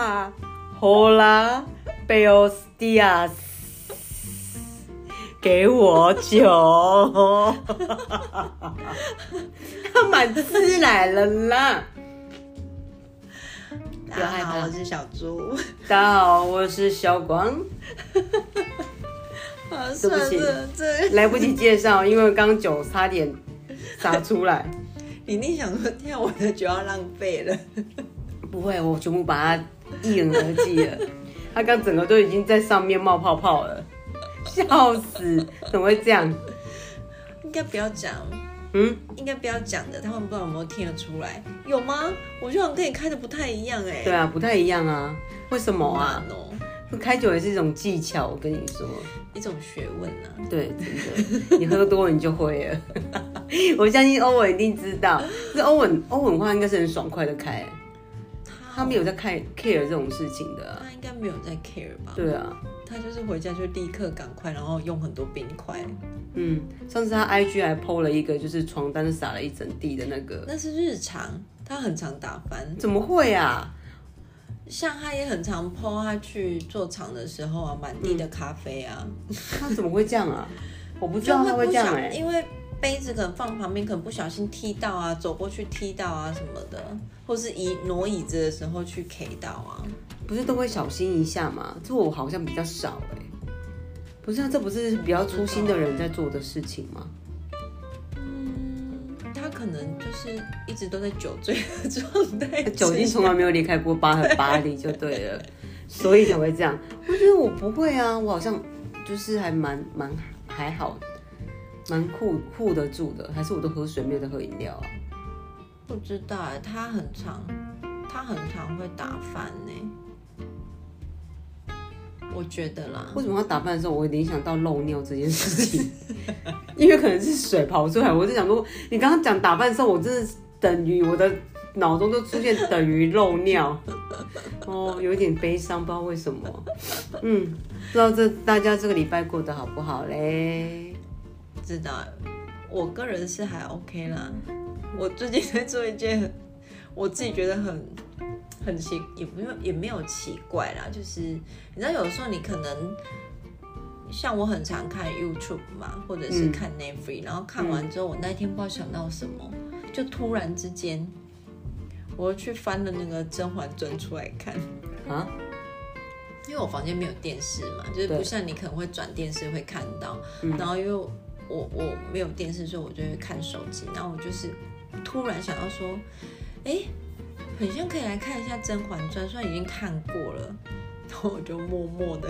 啊，Hola Buenos Dias，给我酒，他满吃来了啦。大家好，我是小猪。大家好，我是小光。啊，对不起来不及介绍，因为刚酒差点洒出来。你一定想说，天啊，我的酒要浪费了。不会，我全部把它一饮而尽了。他刚整个都已经在上面冒泡泡了，笑死！怎么会这样？应该不要讲，嗯，应该不要讲的，他们不知道有没有听得出来，有吗？我觉得我跟你开的不太一样哎、对啊，不太一样啊。为什么啊开酒也是一种技巧，我跟你说。一种学问啊。对，真的，你喝多了你就会了。我相信欧文一定知道，这欧文欧文的话应该是很爽快的开，他没有在看 care 这种事情的啊、他应该没有在 care 吧？对啊，他就是回家就立刻赶快，然后用很多冰块。嗯，上次他 IG 还 PO 了一个，就是床单撒了一整地的那个，那是日常，他很常打翻。怎么会啊？像他也很常 po 他去做场的时候啊，满地的咖啡啊，他怎么会这样啊？我不知道他会，这样哎、因为杯子可能放旁边，可能不小心踢到啊，走过去踢到啊什么的，或是移挪椅子的时候去 K 到啊。不是都会小心一下吗？这我好像比较少哎、不是啊，这不是比较粗心的人在做的事情吗？嗯，他可能就是一直都在酒醉的状态，酒精从来没有离开过巴和巴黎就对了，所以才会这样。我觉得我不会啊，我好像就是还蛮蛮还好，蛮护护得住的，还是我都喝水没有在喝饮料啊？不知道哎，他很常，他很常会打翻呢。我觉得啦，为什么他打饭的时候我会联想到漏尿这件事情？因为可能是水跑出来，我就想说，你刚刚讲打饭的时候，我真的等于我的脑中都出现等于漏尿，哦，有一点悲伤，不知道为什么。嗯，不知道这大家这个礼拜过得好不好嘞？知道，我个人是还 OK 啦。我最近在做一件很我自己觉得很很奇，也没有也没有奇怪啦，就是你知道，有的时候你可能像我很常看 YouTube 嘛，或者是嗯。看 Netflix，、然后看完之后，我那一天不知道想到什么，就突然之间，我又去翻了那个《甄嬛传》出来看。啊，因为我房间没有电视嘛，就是不像你可能会转电视会看到，嗯。然后因为我我没有电视，所以我就会看手机，然后我就是突然想到说，哎，很像可以来看一下《甄嬛传》，虽然已经看过了，然后我就默默的，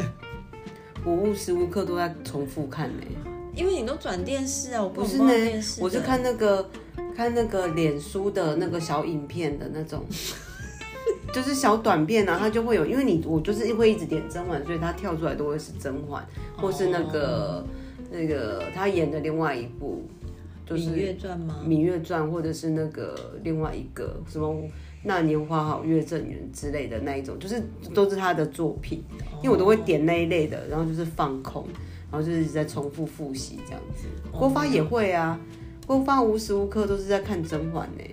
我无时无刻都在重复看呢、因为你都转电视啊，我不不是呢呢，我是看那个看那个脸书的那个小影片的那种，就是小短片啊，它就会有，因为你我就是会一直点甄嬛，所以它跳出来都会是甄嬛，或是那个、那个他演的另外一部，就是《芈月传》吗《芈月传》，或者是那个另外一个什么。那年花好月正圆之类的那一种，就是都是他的作品，因为我都会点那一类的，然后就是放空，然后就是一直在重复复习这样子。郭发也会啊，郭发无时无刻都是在看甄嬛呢。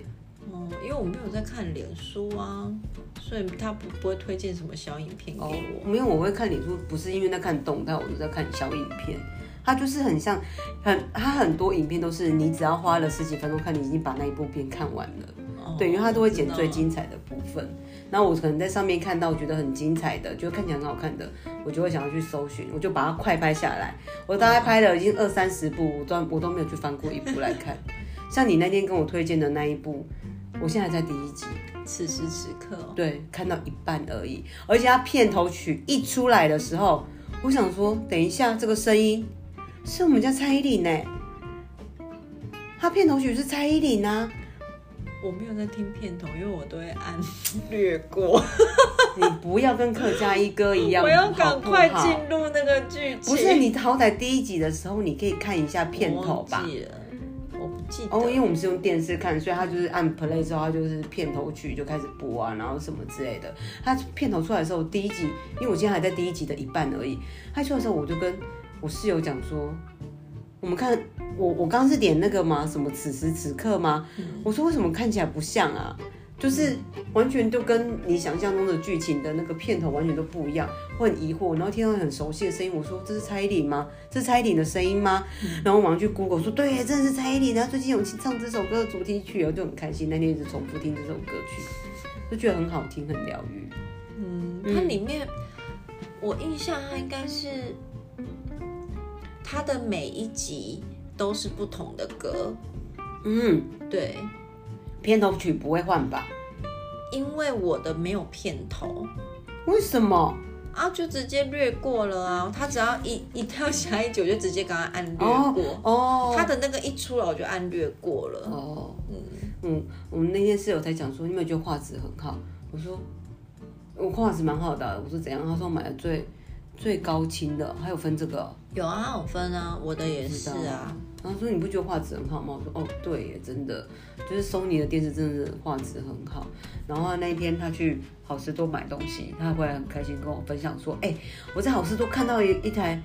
哦，因为我没有在看脸书啊，所以他不不会推荐什么小影片给哦我。，没有，我会看脸书，不是因为在看动态，我都在看小影片。它就是很像，很它很多影片都是你只要花了十几分钟看，你已经把那一部片看完了。哦对，因为它都会剪最精彩的部分。然后我可能在上面看到觉得很精彩的，就看起来很好看的，我就会想要去搜寻，我就把它快拍下来。我大概拍了已经二三十部，我都我都没有去翻过一部来看。像你那天跟我推荐的那一部，我现在还在第一集，此时此刻哦，对，看到一半而已。而且它片头曲一出来的时候，我想说，等一下这个声音是我们家蔡依林呢。他片头曲是蔡依林啊，我没有在听片头，因为我都会按 略过。你不要跟客家一哥一样，我要赶快好进入那个剧情。不是你好歹第一集的时候，你可以看一下片头吧。哦，因为我们是用电视看，所以他就是按 play 之后，他就是片头曲就开始播啊，然后什么之类的。他片头出来的时候，第一集，因为我今天还在第一集的一半而已。他出来的时候，我就跟我室友讲说，我们看我我刚刚是点那个吗？什么此时此刻吗？我说为什么看起来不像啊？就是完全都跟你想象中的剧情的那个片头完全都不一样，我很疑惑，然后听到很熟悉的声音，我说这是蔡依林吗？这是蔡依林的声音吗？然后马上去 Google 说对，真的是蔡依林，她最近有唱这首歌的主题曲，我就很开心，那天一直重复听这首歌曲，就觉得很好听，很疗愈。嗯，它里面我印象它应该是它的每一集都是不同的歌，嗯，对，片头曲不会换吧？因为我的没有片头为什么？啊，就直接略过了啊。他只要一一跳下一集，我就直接给他按略哦过。哦他的那个一出来，我就按略过了。哦，嗯，嗯，我们那天室友才讲说，你有没有觉得画质很好？我说我画质蛮好的啊、我说怎样？他说我买了最最高清的，还有分这个哦。有啊，它有分啊，我的也是啊。然后说你不觉得画质很好吗？我说哦，对耶，真的，就是 Sony 的电视真的是画质很好。然后那一天他去好事多买东西，他回来很开心跟我分享说，哎、我在好事多看到一一台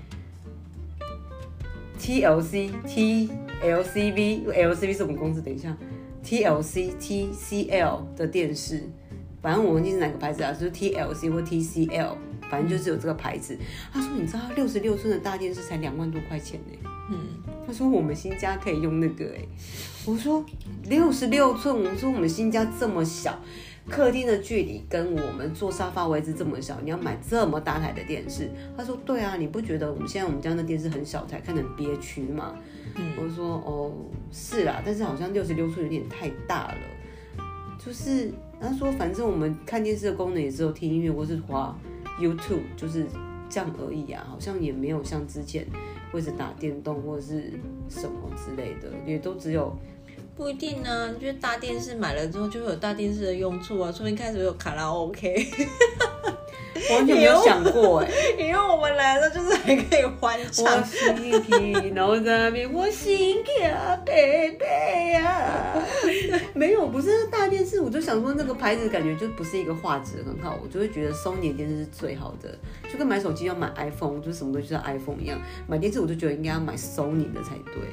TLC TLCV LCV 是我们公司，等一下 TLC TCL 的电视，反正我忘记是哪个牌子啊，就是 TLC 或 TCL，反正就是有这个牌子。他说你知道六十六寸的大电视才两万多块钱呢、嗯，他说我们新家可以用那个哎、我说六十六寸，我说我们新家这么小，客厅的距离跟我们坐沙发位置这么小，你要买这么大台的电视？他说对啊，你不觉得我们现在我们家的电视很小才看得很憋屈吗？嗯我说哦是啦，但是好像六十六寸有点太大了，就是他说反正我们看电视的功能也只有听音乐或是滑 YouTube，就是这样而已啊，好像也没有像之前或者打电动或者是什么之类的，也都只有不一定呢、就是大电视买了之后就会有大电视的用处啊，说不定开始有卡拉 OK。我 完全没有想过哎、因为我们来了，就是还可以欢我然后在那边我心跳贝贝呀，没有，不是大电视，我就想说那个牌子感觉就不是一个画质很好，我就会觉得 Sony 的电视是最好的，就跟买手机要买 iPhone，就是什么东西都要 iPhone 一样，买电视我就觉得应该要买 Sony 的才对，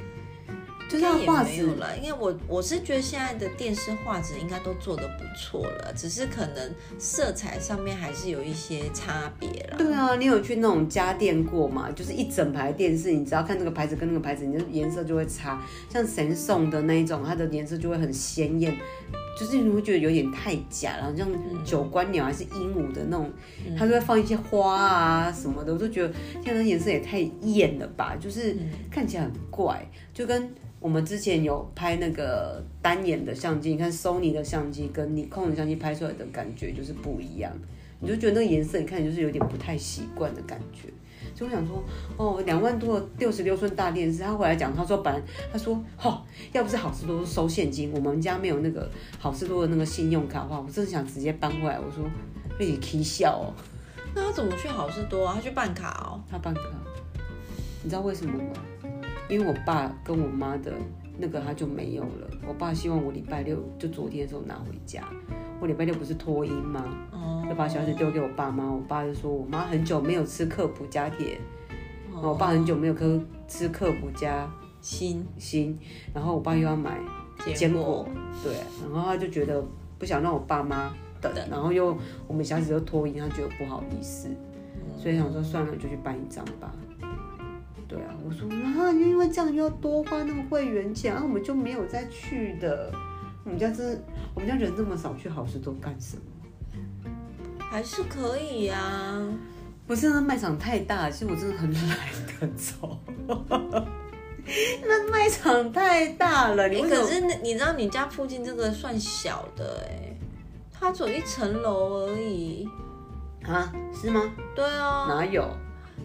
就是它也画质没有啦，因为我我是觉得现在的电视画质应该都做的不错了，只是可能色彩上面还是有一些差别了。对啊，你有去那种家电过吗？就是一整排电视，你只要看这个牌子跟那个牌子，你的颜色就会差。像神送的那一种，它的颜色就会很鲜艳，就是你会觉得有点太假了，像九官鸟还是鹦鹉的那种，它就会放一些花啊什么的，我就觉得天呐，那颜色也太艳了吧，就是看起来很怪，就跟。我们之前有拍那个单眼的相机，你看 Sony 的相机跟你控的相机拍出来的感觉就是不一样。你就觉得那个颜色，你看就是有点不太习惯的感觉。所以我想说，哦，两万多的六十六寸大电视，他回来讲，他说本来他说，哦，要不是好事多收现金，我们家没有那个好事多的那个信用卡的话，我真的想直接搬回来。我说被你踢笑哦，那他怎么去好事多啊？他去办卡哦。他办卡，你知道为什么吗？因为我爸跟我妈的那个他就没有了。我爸希望我礼拜六就昨天的时候拿回家，我礼拜六不是脱音吗？哦就把小孩子丢给我爸妈，我爸就说我妈很久没有吃克普加铁，哦然后我爸很久没有吃吃克普加新锌，然后我爸又要买坚果，对，然后他就觉得不想让我爸妈等，然后又我们小孩子又脱音，他觉得不好意思，所以想说算了，就去办一张吧。对啊，我说啊，因为这样又要多花那个会员钱，啊，我们就没有再去的。我们家真的，我们家人这么少，去好事多干什么？还是可以呀、啊。不是那卖场太大，其实我真的很懒得走。那卖场太大了，你？可是那你知道你家附近这个算小的哎、它只有一层楼而已。啊，是吗？对啊，哪有？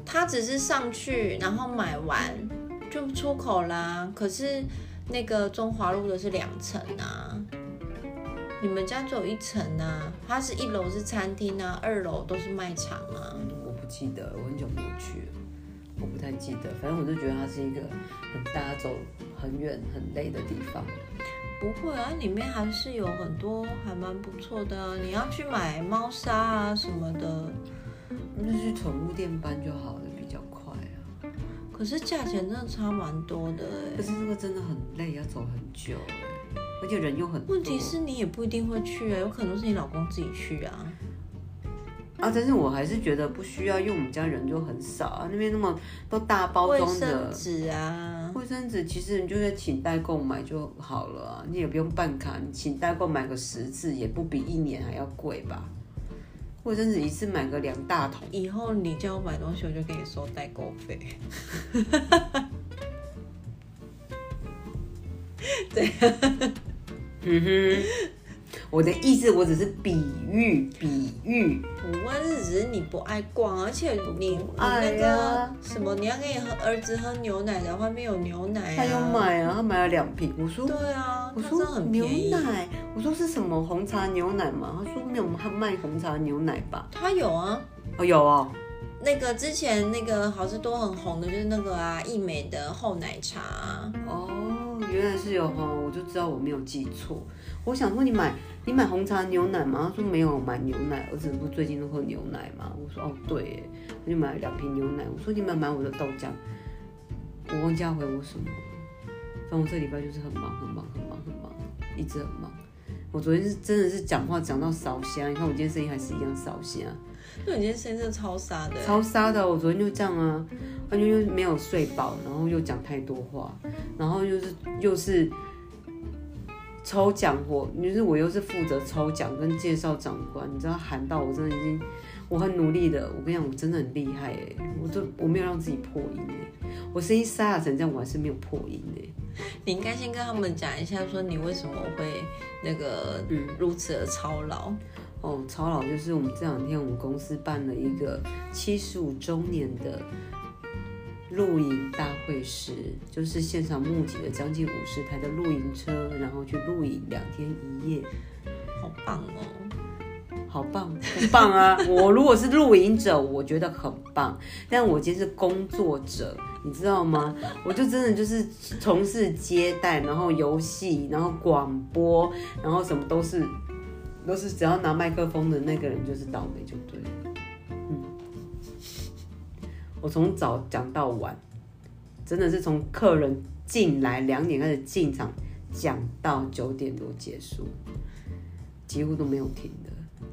它只是上去然后买完就出口啦。可是那个中华路的是两层啊，你们家只有一层啊。它是一楼是餐厅啊，二楼都是卖场啊。我不记得，我很久没有去了，我不太记得。反正我就觉得它是一个很大、走很远、很累的地方。不会啊，里面还是有很多还蛮不错的啊。你要去买猫砂啊什么的，那就去宠物店搬就好了，比较快啊。可是价钱真的差蛮多的哎、可是这个真的很累，要走很久哎。而且人又很多。问题是你也不一定会去啊，有可能是你老公自己去啊。啊，但是我还是觉得不需要，因为我们家人就很少啊，那边那么都大包卫装的生纸啊，卫生纸，其实你就是请代购买就好了啊，你也不用办卡，你请代购买个十次也不比一年还要贵吧？卫生纸一次买个两大桶，以后你叫我买东西，我就给你收代购费。嗯哼，我的意思我只是比喻比喻，我问是只是你不爱逛，而且你你那啊个什么，你要给你喝儿子喝牛奶的，外面有牛奶他有啊。买啊，他买了两瓶，我说。对啊，我说牛很便宜。奶，我说是什么红茶牛奶吗？他说没有，他卖红茶牛奶吧？他有啊，哦，有哦，那个之前那个好事多很红的，就是那个啊，益美的厚奶茶啊。哦，原来是有哈，我就知道我没有记错。我想说你买你买红茶牛奶吗？他说没有买牛奶，儿子不最近都喝牛奶吗？我说哦对耶，他就买了两瓶牛奶。我说你们买我的豆浆，我忘记他回我什么了。反正我这礼拜就是很忙很忙很忙很忙，一直很忙。我昨天是真的是讲话讲到烧香，你看我今天声音还是一样烧香。那，你今天声音真的超沙的。超沙的，我昨天就这样啊，完全又没有睡饱，然后又讲太多话，然后又是又是抽奖活，就是我又是负责抽奖跟介绍长官，你知道喊到我真的已经，我很努力的，我跟你讲，我真的很厉害哎，我都我没有让自己破音哎，我声音沙哑成这样，我还是没有破音哎，你应该先跟他们讲一下，说你为什么会那个嗯如此的操劳。哦，操劳就是我们这两天我们公司办了一个七十五周年的露营大会师，就是现场募集了将近五十台的露营车，然后去露营两天一夜，好棒哦！好棒，很棒啊！我如果是露营者，我觉得很棒，但我今天是工作者，你知道吗？我就真的就是从事接待，然后游戏，然后广播，然后什么都是，都是只要拿麦克风的那个人就是倒霉就对了。嗯，我从早讲到晚，真的是从客人进来两点开始进场，讲到九点多结束，几乎都没有停。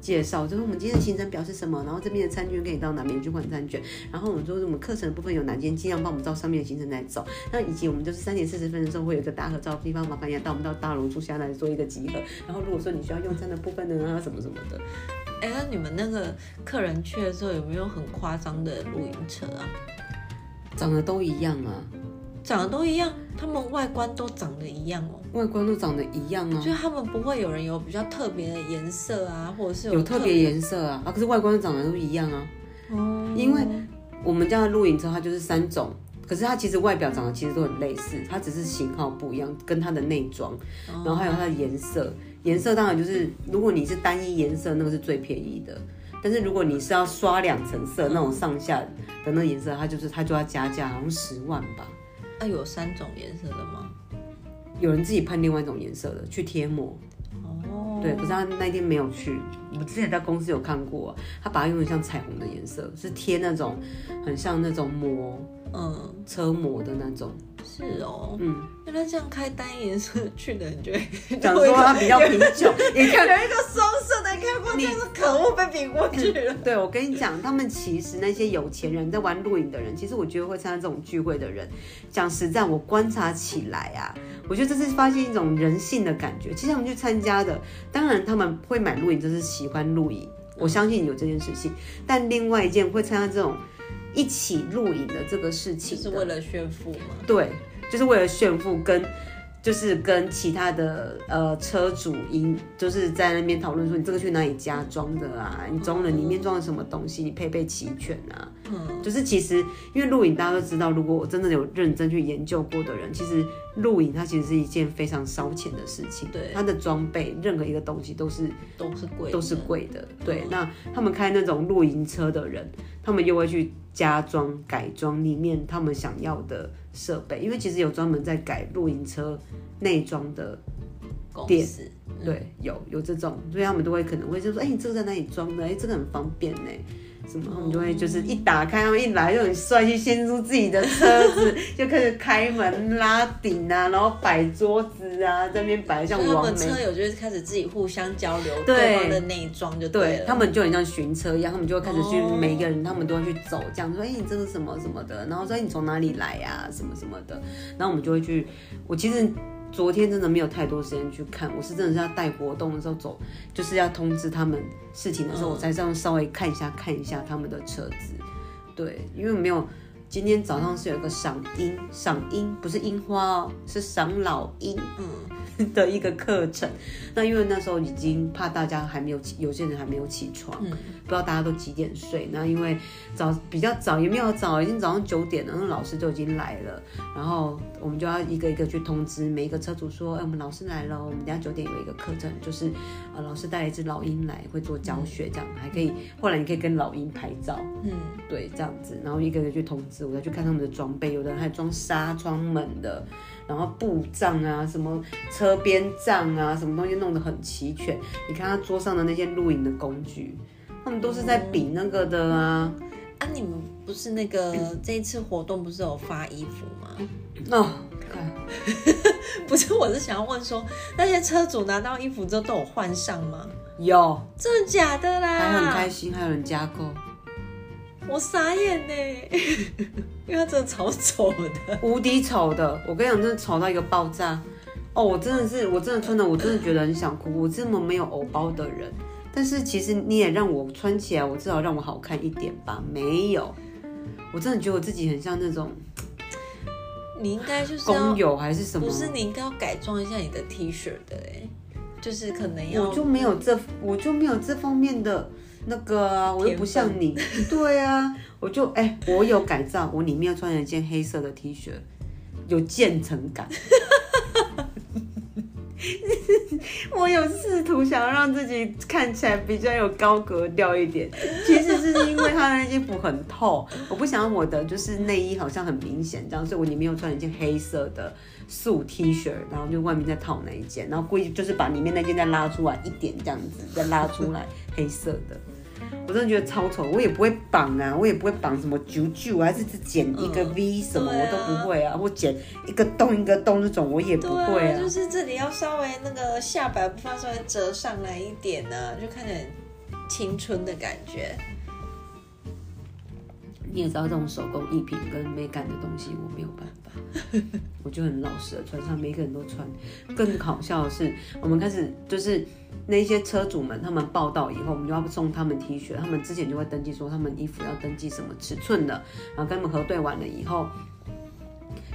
介绍就是我们今天的行程表是什么，然后这边的餐券可以到哪边去换餐券，然后我们说我们课程的部分有哪间，尽量帮我们照上面的行程来走。那以及我们就是三点四十分的时候会有一个大合照的地方，麻烦你到我们到大龙柱下来做一个集合。然后如果说你需要用餐的部分呢，什么什么的，哎，那你们那个客人去的时候有没有很夸张的露营车啊？长得都一样啊，长得都一样，他们外观都长得一样哦。外观都长得一样啊，就他们不会有人有比较特别的颜色啊，或者是有特别颜色啊，啊可是外观都长得都一样啊。哦，因为我们家的露营车它就是三种，可是它其实外表长得其实都很类似，它只是型号不一样，跟它的内装，然后还有它的颜色。颜色当然就是，如果你是单一颜色，那个是最便宜的。但是如果你是要刷两层色那种上下的那个颜色，它就是它就要加价，好像十万吧。啊有三种颜色的吗？有人自己喷另外一种颜色的去贴膜，哦，对，可是他那天没有去。我之前在公司有看过，他把它用的像彩虹的颜色，是贴那种很像那种膜嗯，车膜的那种。是哦，嗯，原来这样开单一颜色去的，你 就会讲说他比较贫穷，你看。有一个双色的，看过这样子可恶被比过去了。对，我跟你讲，他们其实那些有钱人在玩露营的人，其实我觉得会参加这种聚会的人，讲实在，我观察起来啊，我觉得这是发现一种人性的感觉。其实他们去参加的，当然他们会买露营，就是喜欢露营，我相信有这件事情。但另外一件会参加这种一起露营的这个事情，就是为了炫富吗。对，就是为了炫富跟。就是跟其他的呃车主因，就是在那边讨论说你这个去哪里加装的啊？你装了里面装了什么东西？你配备齐全啊？嗯，就是其实因为露营大家都知道，如果我真的有认真去研究过的人，其实露营它其实是一件非常烧钱的事情。对它的装备任何一个东西都是都是贵，都是贵的。对，那他们开那种露营车的人，他们又会去加装改装里面他们想要的设备，因为其实有专门在改露营车内装的，公司。对，有有这种，所以他们都会可能会就说，哎、你这个在哪里装的？哎、这个很方便呢。什么，他们就会就是一打开，他们一来就很帅气，先出自己的车子，就开始开门拉顶啊，然后摆桌子啊，这边摆像他王美。们车友就是开始自己互相交流对对方的内装就了。对他们就很像巡车一样，他们就会开始去哦每一个人，他们都会去走，这样说，哎、你这是什么什么的，然后说哎你从哪里来呀、什么什么的，然后我们就会去。我其实昨天真的没有太多时间去看，我是真的是要带活动的时候走，就是要通知他们事情的时候，我才这样稍微看一下看一下他们的车子。对，因为没有。今天早上是有一个赏樱，赏樱不是樱花哦，是赏老鹰。嗯，的一个课程。那因为那时候已经怕大家还没有起，有些人还没有起床，嗯不知道大家都几点睡。那因为早比较早，也没有早，已经早上九点了，那老师就已经来了，然后我们就要一个一个去通知每一个车主说，哎，我们老师来了，我们等下九点有一个课程，就是呃老师带了一只老鹰来，会做教学，这样还可以，后来你可以跟老鹰拍照。嗯，对，这样子，然后一个一个去通知，我再去看他们的装备，有的人还装纱窗门的，然后布帐啊，什么车边帐啊，什么东西弄得很齐全。你看他桌上的那些露营的工具，他们都是在比那个的啊。啊，你们不是那个这一次活动不是有发衣服吗？哦，看，不是，我是想要问说，那些车主拿到衣服之后都有换上吗？有，真的假的啦？还很开心，还有人加购，我傻眼呢，因为他真的超丑的。无敌丑的。我跟你讲，真的丑到一个爆炸。哦，我真的是，我真的穿的，我真的觉得很想哭。我这么没有偶包的人，但是其实你也让我穿起来，我至少让我好看一点吧。没有，我真的觉得我自己很像那种你应该就是要工友还是什么不，是你应该要改装一下你的 T 恤的哎，就是可能要我就没有这，我就没有这方面的那个啊，我又不像你。对啊，我就哎、我有改造，我里面穿了一件黑色的 T 恤，有渐层感。我有试图想要让自己看起来比较有高格调一点，其实是因为他的衣服很透，我不想要我的就是内衣好像很明显这样，所以我里面又穿了一件黑色的素 T 恤，然后就外面再套那一件，然后故意就是把里面那件再拉出来一点这样子，再拉出来黑色的。我真的觉得超丑，我也不会绑啊，我也不会绑什么九九啊，还是只剪一个 V 什么、我都不会啊，或剪一个洞一个洞这种我也不会啊，就是这里要稍微那个下摆部分稍微折上来一点呢、就看起来青春的感觉。你也知道这种手工艺品跟美感的东西，我没有办法，我就很老实的穿上，每个人都穿。更搞笑的是，我们开始就是那些车主们，他们报道以后，我们就要送他们 T 恤，他们之前就会登记说他们衣服要登记什么尺寸的，然后跟他们核对完了以后，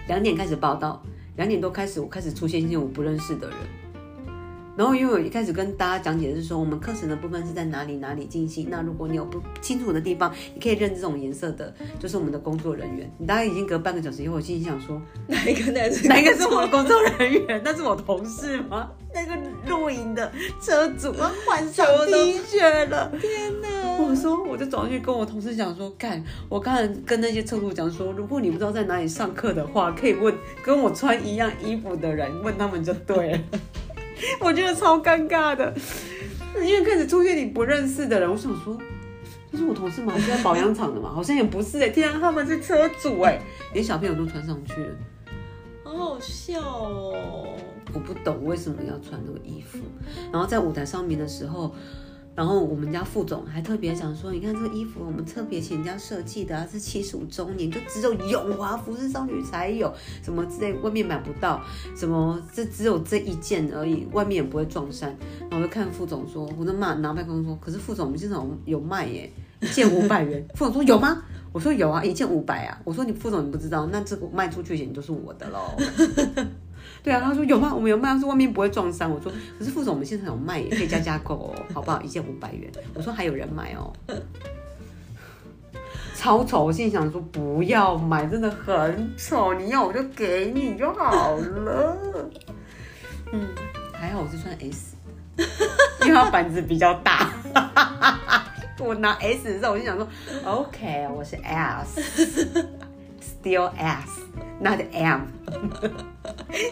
两点开始报道，两点多开始，我开始出现一些我不认识的人。然后，因为我一开始跟大家讲解的是说，我们课程的部分是在哪里哪里进行。那如果你有不清楚的地方，你可以认这种颜色的，就是我们的工作人员。你大概已经隔半个小时以后，我心里想说，哪一个男生？哪一个是我的工作人员？那是我同事吗？那个露营的车主要换上 T 恤了。天哪！我说，我就走上去跟我同事讲说，干，我刚才跟那些车主讲说，如果你不知道在哪里上课的话，可以问跟我穿一样衣服的人，问他们就对了。我觉得超尴尬的，因为开始出现你不认识的人，我想说，这是我同事吗？是在保养厂的嘛？好像也不是哎、天啊，他们是车主哎、连小朋友都穿上去了。好好笑哦。我不懂为什么要穿那个衣服。然后在舞台上面的时候，然后我们家副总还特别讲说，你看这个衣服我们特别请人家设计的啊，是七十五周年，就只有永华服饰少女才有，什么之类，外面买不到，什么这只有这一件而已，外面也不会撞衫。然后我就看副总说，我就骂拿麦克风说，可是副总我们现场有有卖耶，一件五百元。副总说有吗？我说有啊，一件五百啊。我说你副总你不知道，那这个卖出去钱就是我的喽。对啊，他说有吗？我们有卖，他说外面不会撞衫。我说可是副总，我们现场有卖，也可以加加购哦，好不好？一件五百元。我说还有人买哦，超丑。我心里想说不要买，真的很丑。你要我就给你就好了。嗯，还好我是穿 S，因为它板子比较大。我拿 S 的时候，我就想说，OK，我是 S，still S，not M。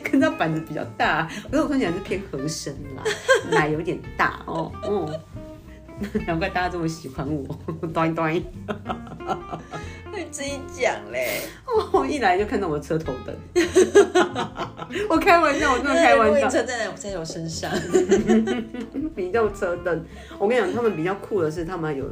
可它板子比较大，可是我看起来是偏合身啦，奶有点大哦，嗯，难怪大家这么喜欢我，端端。你 自己讲嘞，我一来就看到我的车头灯。我开玩笑，我真的开玩笑。车在在我身上，比较车灯。我跟你讲，他们比较酷的是，他们有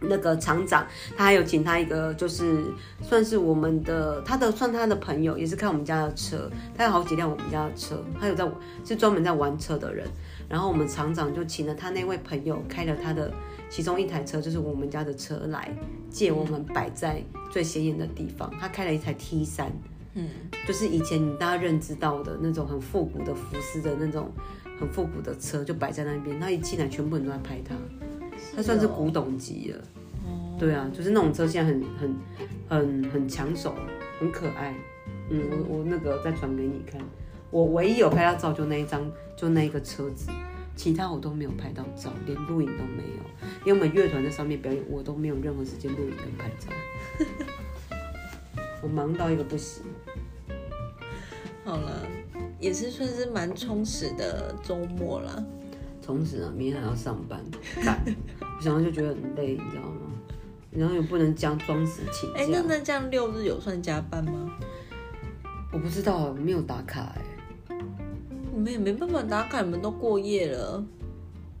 那个厂长，他还有请他一个，就是算是我们的他的算他的朋友，也是开我们家的车。他有好几辆我们家的车，他有在是专门在玩车的人。然后我们厂长就请了他那位朋友开了他的其中一台车，就是我们家的车来借我们摆在最显眼的地方。他开了一台 T 三，嗯，就是以前大家认知到的那种很复古的福斯的那种很复古的车，就摆在那边。他一进来，全部人都在拍他，它算是古董级了。哦，对啊，就是那种车现在很很很很抢手，很可爱。嗯，我我那个再传给你看。我唯一有拍到照就那一张，就那一个车子，其他我都没有拍到照，连录影都没有。因为我们乐团在上面表演，我都没有任何时间录影跟拍照。我忙到一个不行。好了，也是算是蛮充实的周末了。充实啊，明天还要上班，我想到就觉得很累，你知道吗？然后又不能将装死请假。哎，那那这样六日有算加班吗？我不知道，我没有打卡哎。你们也没办法打卡，你们都过夜了。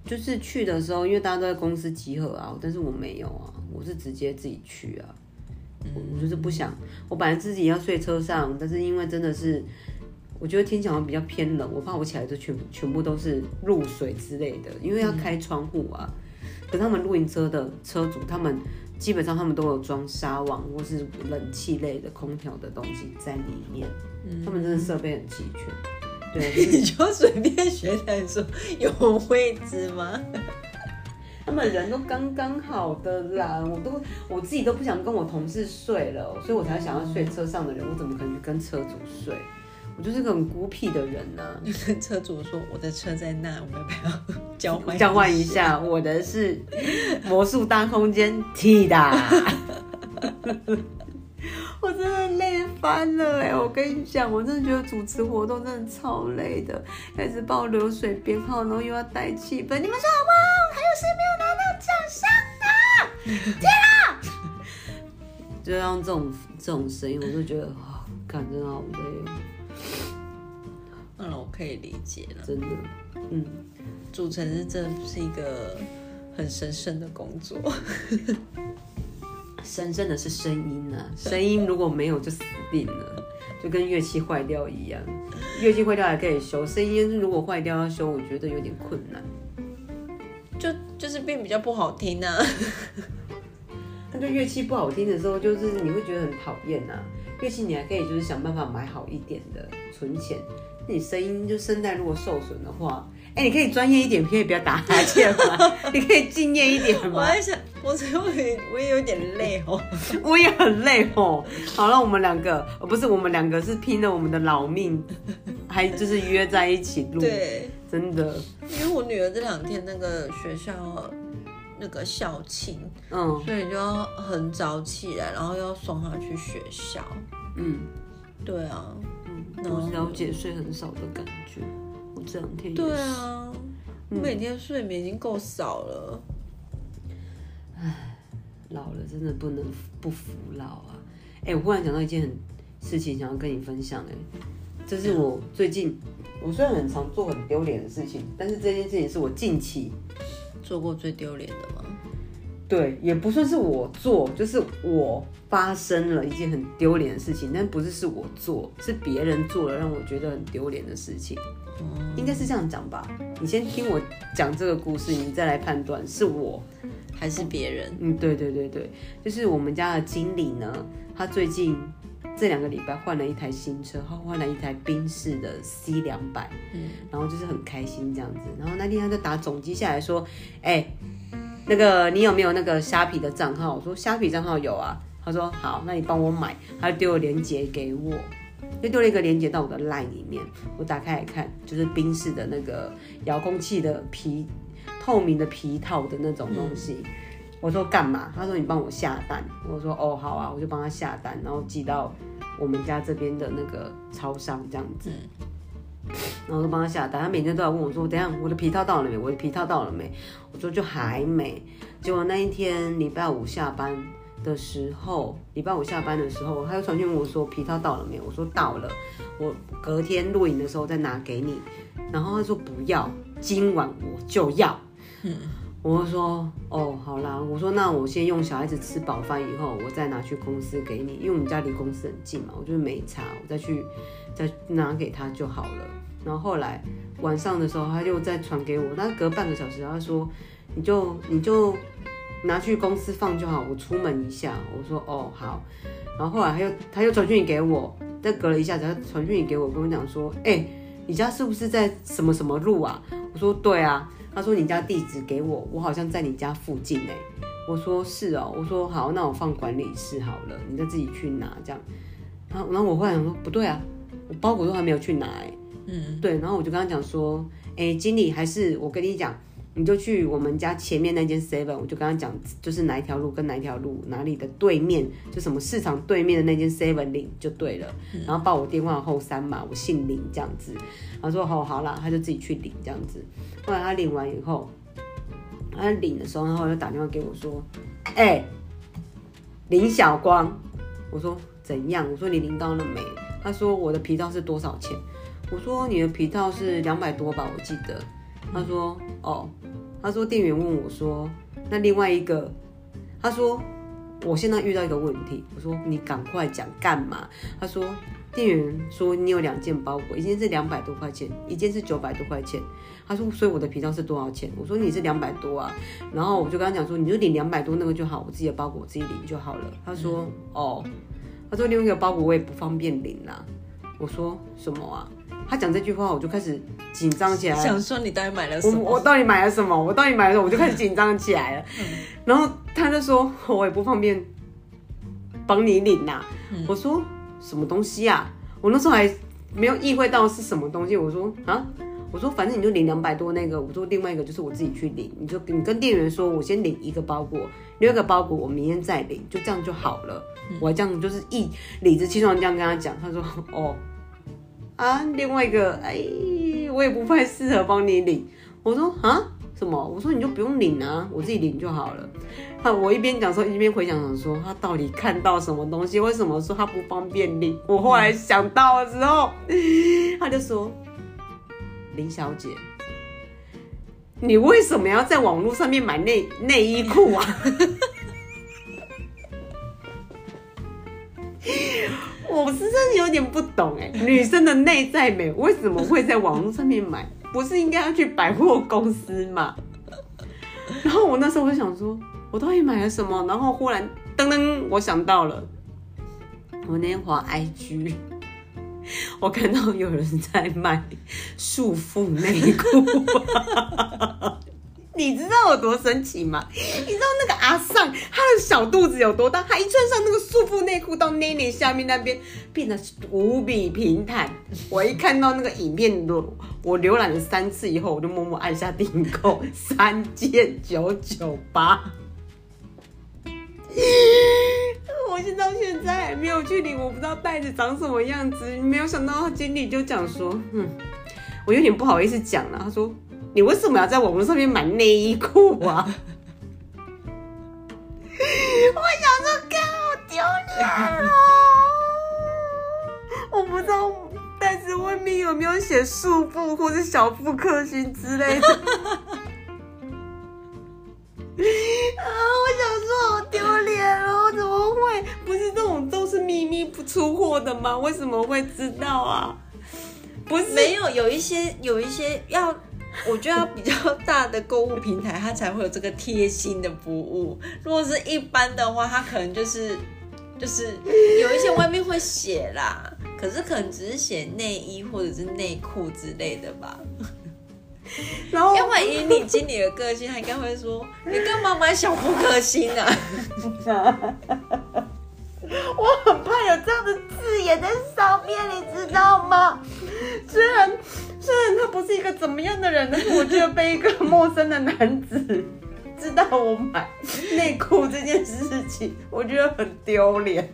就是去的时候，因为大家都在公司集合啊，但是我没有啊，我是直接自己去啊。我就是不想，我本来自己要睡车上，但是因为真的是，我觉得天气好像比较偏冷，我怕我起来就全全部都是露水之类的，因为要开窗户啊。可他们露营车的车主，他们基本上他们都有装纱网或是冷气类的空调的东西在里面，他们真的设备很齐全。对，你就随便学来说有位置吗？他们人都刚刚好的啦，我都我自己都不想跟我同事睡了，所以我才想要睡车上的人。我怎么可能去跟车主睡？我就是个很孤僻的人呢。你 跟车主说我的车在那，我们要不要交换交换一下？我的是魔术大空间 T 的。我真的累翻了哎！我跟你讲，我真的觉得主持活动真的超累的，开始报流水编号，然后又要带气氛。你们说好不好？还有谁没有拿到奖项的？天啊！就用这种这种声音，我就觉得啊，感真的好累。嗯，我可以理解了，真的。嗯，主持人真的是一个很神圣的工作。神圣的是声音呢，声音如果没有就死定了，就跟乐器坏掉一样。乐器坏掉还可以修，声音如果坏掉要修，我觉得有点困难。就就是变比较不好听啊。那就乐器不好听的时候，就是你会觉得很讨厌呐。乐器你还可以就是想办法买好一点的，存钱。你声音就声带如果受损的话。哎，你可以专业一点，可以不要打哈欠吗？你可以敬业一点吗？我在想，我我也我也有点累哦，我也很累哦。好了，我们两个，不是我们两个是拼了我们的老命，还就是约在一起录。对，真的。因为我女儿这两天那个学校那个校庆，嗯，所以就要很早起来，然后要送她去学校。嗯，对啊，嗯，我了解睡很少的感觉。我这两天对啊，每天睡眠已经够少了。唉，老了真的不能不服老啊！哎，我忽然想到一件很事情，想要跟你分享。哎，这是我最近，我虽然很常做很丢脸的事情，但是这件事情是我近期做过最丢脸的吗？对，也不算是我做，就是我发生了一件很丢脸的事情，但不是是我做，是别人做了让我觉得很丢脸的事情。应该是这样讲吧，你先听我讲这个故事，你再来判断是我还是别人。嗯，对对对对，就是我们家的经理呢，他最近这两个礼拜换了一台新车，他换了一台宾士的 C 两百，嗯，然后就是很开心这样子。然后那天他就打总机下来说，哎，那个你有没有那个虾皮的账号？我说虾皮账号有啊。他说好，那你帮我买，他丢了链接给我。就丢了一个链接到我的 LINE 里面，我打开来看，就是冰室的那个遥控器的皮透明的皮套的那种东西。我说干嘛？他说你帮我下单。我说哦好啊，我就帮他下单，然后寄到我们家这边的那个超商这样子。然后都帮他下单，他每天都要问我说，等下我的皮套到了没？我的皮套到了没？我说就还没。结果那一天礼拜五下班的时候，礼拜五下班的时候，他又传讯问我说皮套到了没有？我说到了，我隔天录影的时候再拿给你。然后他说不要，今晚我就要。我就说哦，好啦，我说那我先用小孩子吃饱饭以后，我再拿去公司给你，因为我们家离公司很近嘛，我就是没差，我再去再拿给他就好了。然后后来晚上的时候，他就再传给我，那隔半个小时，他说你就你就拿去公司放就好，我出门一下。我说哦好。然后后来他又他又传讯给我，再隔了一下子，他传讯给我，跟我讲说，哎，你家是不是在什么什么路啊？我说对啊。他说：“你家地址给我，我好像在你家附近哎。”我说：“是哦。”我说：“好，那我放管理室好了，你再自己去拿这样。”然后，然后我后来想说：“不对啊，我包裹都还没有去拿哎。”嗯，对。然后我就跟他讲说：“哎，经理，还是我跟你讲。”你就去我们家前面那间 seven，我就跟他讲，就是哪一条路跟哪一条路哪里的对面，就什么市场对面的那间 seven 领就对了。然后报我电话后三码，我姓林这样子。他说好好啦，他就自己去领这样子。后来他领完以后，他领的时候，然后又打电话给我说：“哎，林小光。”我说怎样？我说你领到了没？他说我的皮套是多少钱？我说你的皮套是两百多吧，我记得。他说哦。他说：“店员问我说，那另外一个，他说我现在遇到一个问题。我说你赶快讲干嘛？他说店员说你有两件包裹，一件是两百多块钱，一件是九百多块钱。他说所以我的皮套是多少钱？我说你是两百多啊。然后我就跟他讲说，你就领两百多那个就好，我自己的包裹我自己领就好了。他说哦，他说另外一个包裹我也不方便领啦。我说什么啊？”他讲这句话，我就开始紧张起来。想说你到底买了什么？我到底买了什么？我到底买了什么？我就开始紧张起来了。然后他就说：“我也不方便帮你领呐。”我说：“什么东西啊？”我那时候还没有意会到是什么东西。我说：“啊，我说反正你就领两百多那个。我说另外一个就是我自己去领。你就你跟店员说，我先领一个包裹，另一个包裹我明天再领，就这样就好了。我还这样就是一理直气壮这样跟他讲。他说：“哦。”啊，另外一个，哎，我也不太适合帮你领。我说啊，什么？我说你就不用领啊，我自己领就好了。我一边讲说，一边回想想说，他到底看到什么东西？为什么说他不方便领？我后来想到的时候，他就说，林小姐，你为什么要在网络上面买内内衣裤啊？我是真的有点不懂哎，女生的内在美为什么会在网络上面买？不是应该要去百货公司吗？然后我那时候我就想说，我到底买了什么？然后忽然噔噔，我想到了，我那天滑 IG，我看到有人在卖束缚内裤。你知道有多神奇吗？你知道那个阿尚他的小肚子有多大？他一穿上那个束缚内裤到内内下面那边变得无比平坦。我一看到那个影片，我浏览了三次以后，我就默默按下订购，三件九九八。我现到现在还没有去领，我不知道袋子长什么样子。没有想到他经理就讲说，嗯，我有点不好意思讲了。他说。你为什么要在网络上面买内衣裤啊？我想说，干好丢脸哦！我不知道袋子外面有没有写束缚或者小腹克星之类的。啊！我想说，好丢脸哦！怎么会？不是这种都是秘密不出货的吗？为什么会知道啊？不是没有，有一些有一些要。我觉得比较大的购物平台，它才会有这个贴心的服务。如果是一般的话，它可能就是就是有一些外面会写啦，可是可能只是写内衣或者是内裤之类的吧。然后，因为以你经理的个性，他应该会说：“你干嘛买小不可心啊？” 我很怕有这样的字眼在上面，你知道吗？虽然虽然他不是一个怎么样的人，但是我觉得被一个陌生的男子知道我买内裤这件事情，我觉得很丢脸。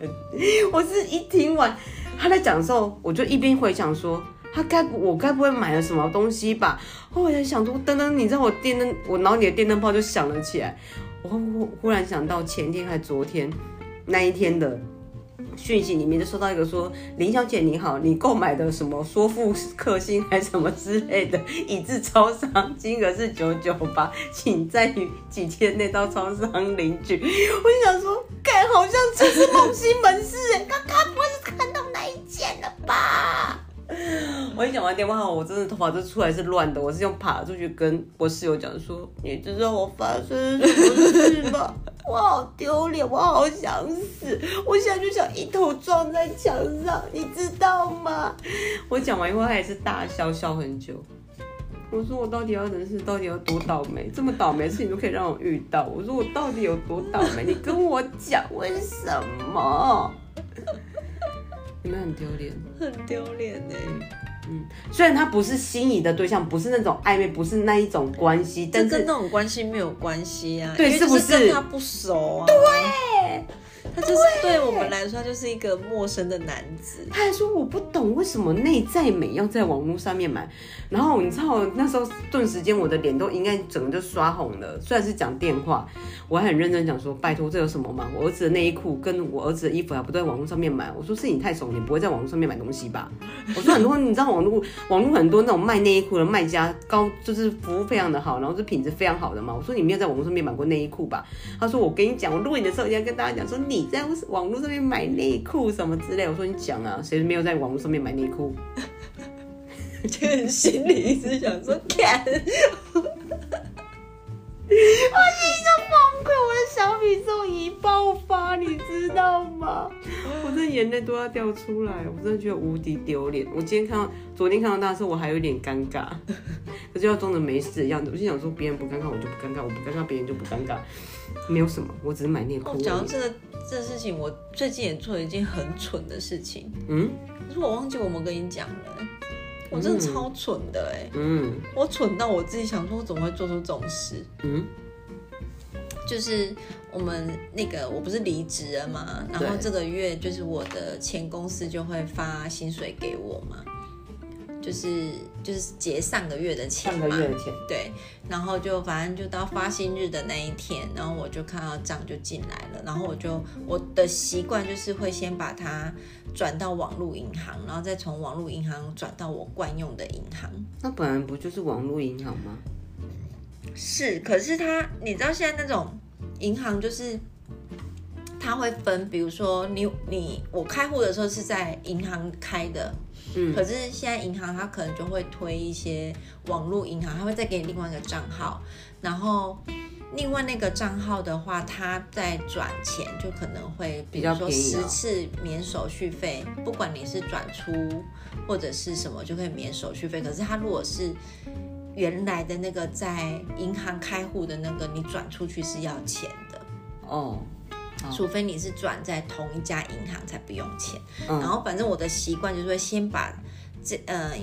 我是一听完他在讲的时候，我就一边回想说，他该我该不会买了什么东西吧？后来想说，噔噔，你知道我电灯，我脑里的电灯泡就响了起来。我忽忽然想到前天还昨天那一天的讯息里面，就收到一个说：“林小姐你好，你购买的什么说付克星还是什么之类的，已至超商，金额是九九八，请在于几天内到超商领取。”我就想说，看好像这是梦溪门市哎，刚刚我一讲完电话后，我真的头发就出来是乱的，我是用爬出去跟我室友讲说：“你知道我发生什么事吗？我好丢脸，我好想死，我现在就想一头撞在墙上，你知道吗？”我讲完以后，他也是大笑笑很久。我说我到底要人生到底有多倒霉？这么倒霉的事情都可以让我遇到。我说我到底有多倒霉？你跟我讲为什么？你们很丢脸？很丢脸呢呢。虽然他不是心仪的对象，不是那种暧昧，不是那一种关系，但是这跟那种关系没有关系啊，对是不是跟他不熟啊？对，他就是对我们来说，他就是一个陌生的男子。他还说我不懂为什么内在美要在网络上面买，然后你知道那时候顿时间我的脸都应该整个就刷红了。虽然是讲电话，我还很认真讲说，拜托这有什么嘛？我儿子的内衣裤跟我儿子的衣服还不都在网络上面买？我说是你太怂，你不会在网络上面买东西吧？我说很多你知道网络网络很多那种卖内衣裤的卖家高就是服务非常的好，然后是品质非常好的嘛。我说你没有在网络上面买过内衣裤吧？他说我跟你讲，我录影的时候一定要跟大家讲说你你在网络上面买内裤什么之类。我说你讲啊，谁没有在网络上面买内裤？就心里一直想说，看，崩溃，我的小宇宙已爆发，你知道吗？我这眼泪都要掉出来，我真的觉得无敌丢脸。我今天看到，昨天看到他的时候，我还有点尴尬，可是要装着没事的样子。我就想说，别人不尴尬，我就不尴尬；我不尴尬，别人就不尴尬。没有什么，我只是买内裤。讲到这个这事情，我最近也做了一件很蠢的事情，嗯可是我忘记我们跟你讲了、我真的超蠢的哎、嗯。我蠢到我自己想说，我怎么会做出这种事？嗯，就是我们那个我不是离职了嘛，然后这个月就是我的前公司就会发薪水给我嘛，就是就是结上个月的钱上嘛，个月的钱，对，然后就反正就到发薪日的那一天，然后我就看到账就进来了，然后我就我的习惯就是会先把它转到网络银行，然后再从网络银行转到我惯用的银行。那本来不就是网络银行吗？是，可是它，你知道现在那种银行就是。它会分，比如说你你我开户的时候是在银行开的，嗯可是现在银行它可能就会推一些网络银行，它会再给你另外一个账号，然后另外那个账号的话，它再转钱就可能会，比如说十次免手续费，不管你是转出或者是什么，就可以免手续费。可是它如果是原来的那个在银行开户的那个，你转出去是要钱的。哦，除非你是转在同一家银行才不用钱。嗯然后反正我的习惯就是会先把这呃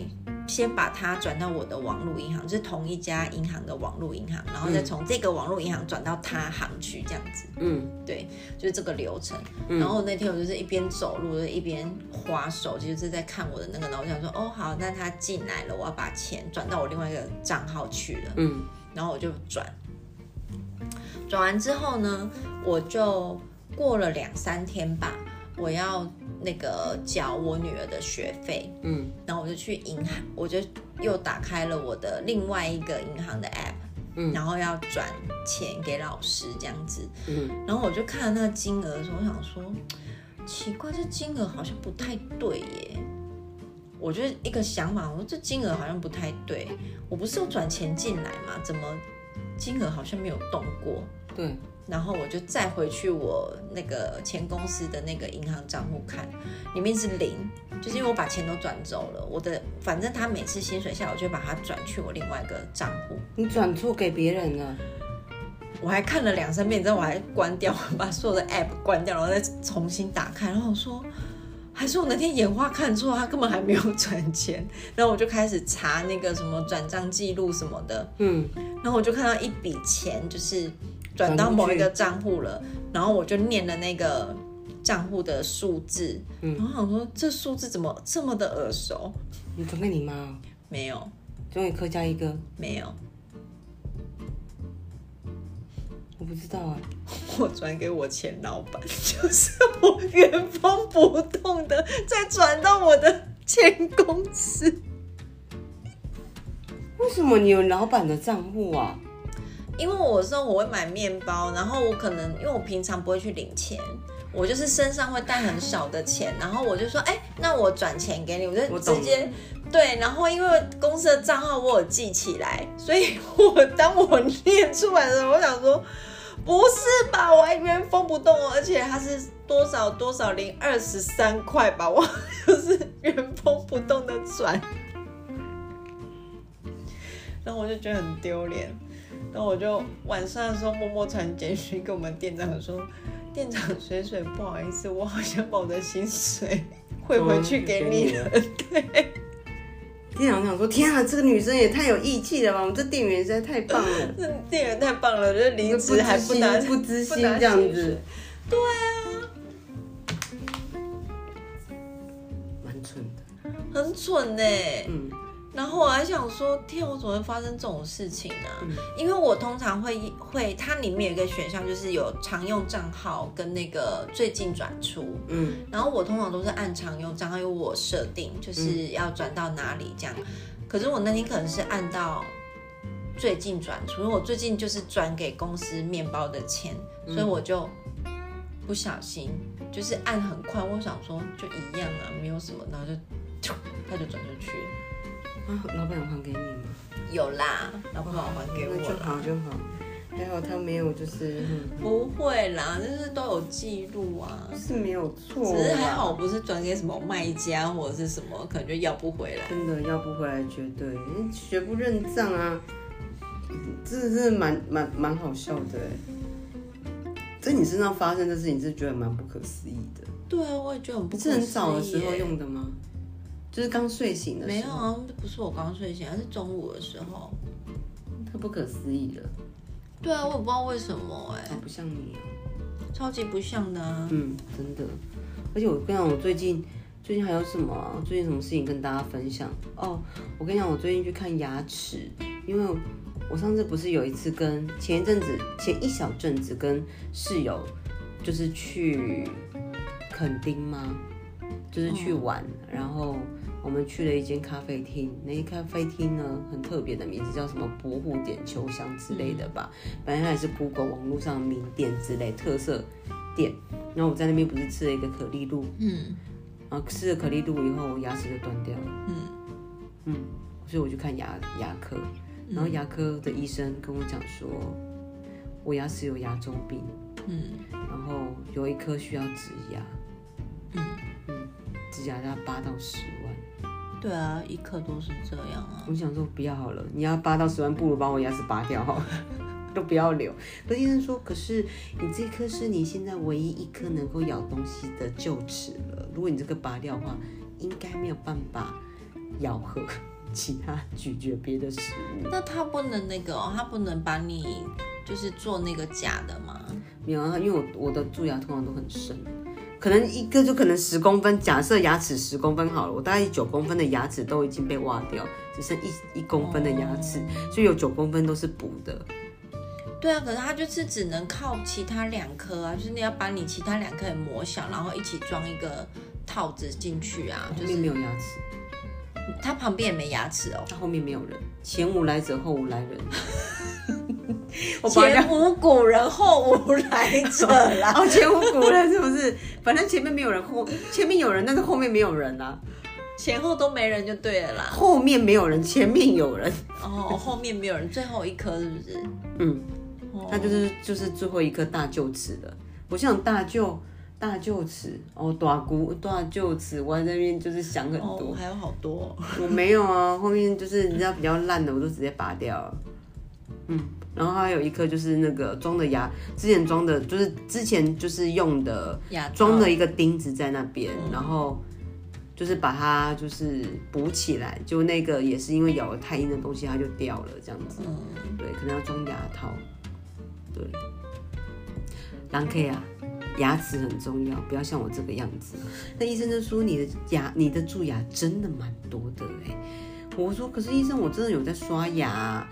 先把它转到我的网络银行，就是同一家银行的网络银行，然后再从这个网络银行转到他行去，这样子。嗯对，就是这个流程。然后那天我就是一边走路，就一边划手机，就是在看我的那个，然后我想说，哦好，那他进来了，我要把钱转到我另外一个账号去了。嗯然后我就转，转完之后呢，我就过了两三天吧，我要那个缴我女儿的学费，嗯然后我就去银行，我就又打开了我的另外一个银行的 app，嗯然后要转钱给老师这样子，嗯然后我就看了那个金额的时候，我想说，奇怪，这金额好像不太对耶。我就一个想法，我说这金额好像不太对，我不是有转钱进来吗？怎么金额好像没有动过？对，然后我就再回去我那个前公司的那个银行账户看，里面是零，就是因为我把钱都转走了。我的反正他每次薪水下来，我就会把它转去我另外一个账户。你转错给别人了。我还看了两三遍，之后我还关掉，把所有的 app 关掉，然后再重新打开。然后我说，还是我那天眼花看错，他根本还没有转钱。然后我就开始查那个什么转账记录什么的，嗯然后我就看到一笔钱就是转到某一个账户了，然后我就念了那个账户的数字，嗯然后想说这数字怎么这么的耳熟？你转给你妈哦，没有，转给柯佳一个，没有，我不知道啊。我转给我前老板，就是我原封不动的再转到我的前公司。为什么你有老板的账户啊？因为我说我会买面包，然后我可能因为我平常不会去领钱，我就是身上会带很少的钱，然后我就说，哎、那我转钱给你，我就直接对，然后因为公司的账号我有记起来，所以我当我念出来的时候，我想说，不是吧，我还原封不动哦，而且它是多少多少零二十三块吧，我就是原封不动的转，然后我就觉得很丢脸。然后我就晚上的时候默默传简讯给我们店长说，店长水水不好意思，我好像把我的薪水 汇回去给你了。对，店长想说：“天啊，这个女生也太有义气了吧！我们这店员实在太棒了，这店员太棒了，就是离职还不不拿不知心这样子，对啊，蛮蠢的。很蠢呢。嗯，然后我还想说，天，我怎么会发生这种事情呢、因为我通常会会，它里面有一个选项，就是有常用账号跟那个最近转出。嗯，然后我通常都是按常用账号，因为我设定就是要转到哪里这样。可是我那天可能是按到最近转出，因为我最近就是转给公司面包的钱，所以我就不小心就是按很快，我想说就一样啊，没有什么，然后就 啾他就转出去了。啊，老板有还给你吗？有啦，老板还给我那就好。就好。还好他没有，就是、嗯、不会啦，就是都有记录啊。是没有错啦，只是还好，我不是转给什么卖家或者是什么，可能就要不回来。真的要不回来绝对学不认账啊，这真的蛮蛮蛮好笑的哎。在你身上发生的事情，是觉得蛮不可思议的。对啊，我也觉得很不可思议是很早的时候用的吗？就是刚睡醒的时候，没有啊，不是我刚睡醒，而是中午的时候。太不可思议了，对啊，我也不知道为什么哎、好不像你哦。超级不像的啊。嗯，真的。而且我跟你讲，我最近最近还有什么啊？最近什么事情跟大家分享？哦，我跟你讲，我最近去看牙齿，因为我上次不是有一次跟前一阵子前一小阵子跟室友就是去垦丁吗？就是去玩，然后我们去了一间咖啡厅，那间咖啡厅呢很特别的名字，叫什么博户点秋香之类的吧，反正它也是 Google 网络上名店之类特色店。然后我在那边不是吃了一个可丽露，嗯。然后吃了可丽露以后，我牙齿就断掉了，嗯。嗯，所以我去看牙牙科，然后牙科的医生跟我讲说，我牙齿有牙周病，嗯。然后有一颗需要植牙，嗯，植牙要八到十万。对啊，一颗都是这样啊。我想说不要好了，你要八到十万，不如把我牙齿拔掉好了，都不要留。可医生说，可是你这颗是你现在唯一一颗能够咬东西的臼齿了，如果你这个拔掉的话，应该没有办法咬合 其他咀嚼别的食物。那他不能那个、哦，他不能把你就是做那个假的吗？没有啊，因为我我的蛀牙通常都很深，可能一个就可能十公分，假设牙齿十公分好了，我大概九公分的牙齿都已经被挖掉，只剩一一公分的牙齿，所以有九公分都是补的。对啊，可是它就是只能靠其他两颗啊，就是你要把你其他两颗也磨小，然后一起装一个套子进去啊，就是没有牙齿，它旁边也没牙齿哦。它后面没有人，前无来者后无来人。前无古人后无来者 啦。哦，前无古人是不是？反正前面没有人，后前面有人，但是后面没有人啊。前后都没人就对了啦。后面没有人，前面有人。哦，后面没有人，最后一颗是不是？嗯，哦它就是就是最后一颗大臼齿了。我想大臼大臼齿哦，大骨大臼齿，我在那边就是想很哦，多。还有好多。我没有啊，后面就是你知道比较烂的，我都直接拔掉了。嗯，然后还有一颗就是那个装的牙，之前装的就是之前就是用的牙装了一个钉子在那边，然后就是把它就是补起来，就那个也是因为咬了太硬的东西，它就掉了这样子。嗯，对，可能要装牙套。对，狼 K 啊，牙齿很重要，不要像我这个样子。那医生就说你的牙，你的蛀牙真的蛮多的哎。我说可是医生，我真的有在刷牙。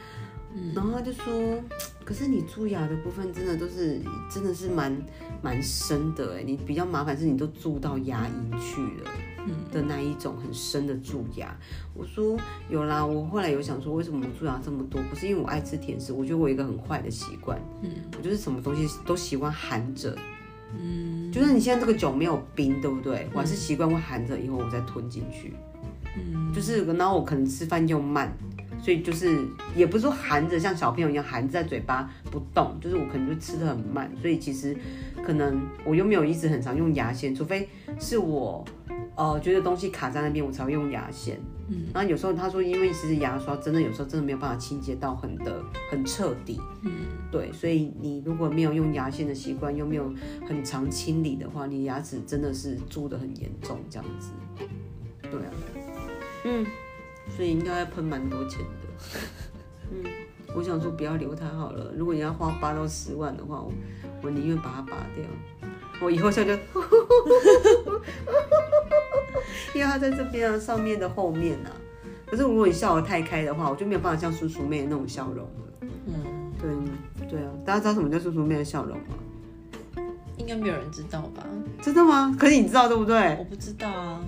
然后他就说，可是你蛀牙的部分真的都是真的是蛮蛮深的哎，你比较麻烦是你都蛀到牙龈去了的那一种很深的蛀牙。我说有啦，我后来有想说，为什么我蛀牙这么多？不是因为我爱吃甜食，我觉得我有一个很坏的习惯，嗯，我就是什么东西都喜欢含着，嗯，就算你现在这个酒没有冰，对不对？我还是习惯会含着，以后我再吞进去，嗯，就是然后我可能吃饭又慢。所以就是也不是说含着像小朋友一样含在嘴巴不动，就是我可能就吃的很慢，所以其实可能我又没有一直很常用牙线，除非是我呃觉得东西卡在那边，我才会用牙线。嗯，然后有时候他说，因为其实牙刷真的有时候真的没有办法清洁到很的很彻底。嗯，对，所以你如果没有用牙线的习惯，又没有很常清理的话，你牙齿真的是蛀的很严重这样子。对啊，嗯。所以应该要喷蛮多钱的，嗯，我想说不要留它好了。如果你要花八到十万的话，我我宁愿把它拔掉。我以后笑就，因为它在这边啊，上面的后面啊。可是如果你笑得太开的话，我就没有办法像叔叔妹那种笑容了。嗯，对对啊，大家知道什么叫叔叔妹的笑容吗？应该没有人知道吧？真的吗？可是你知道对不对？我不知道啊。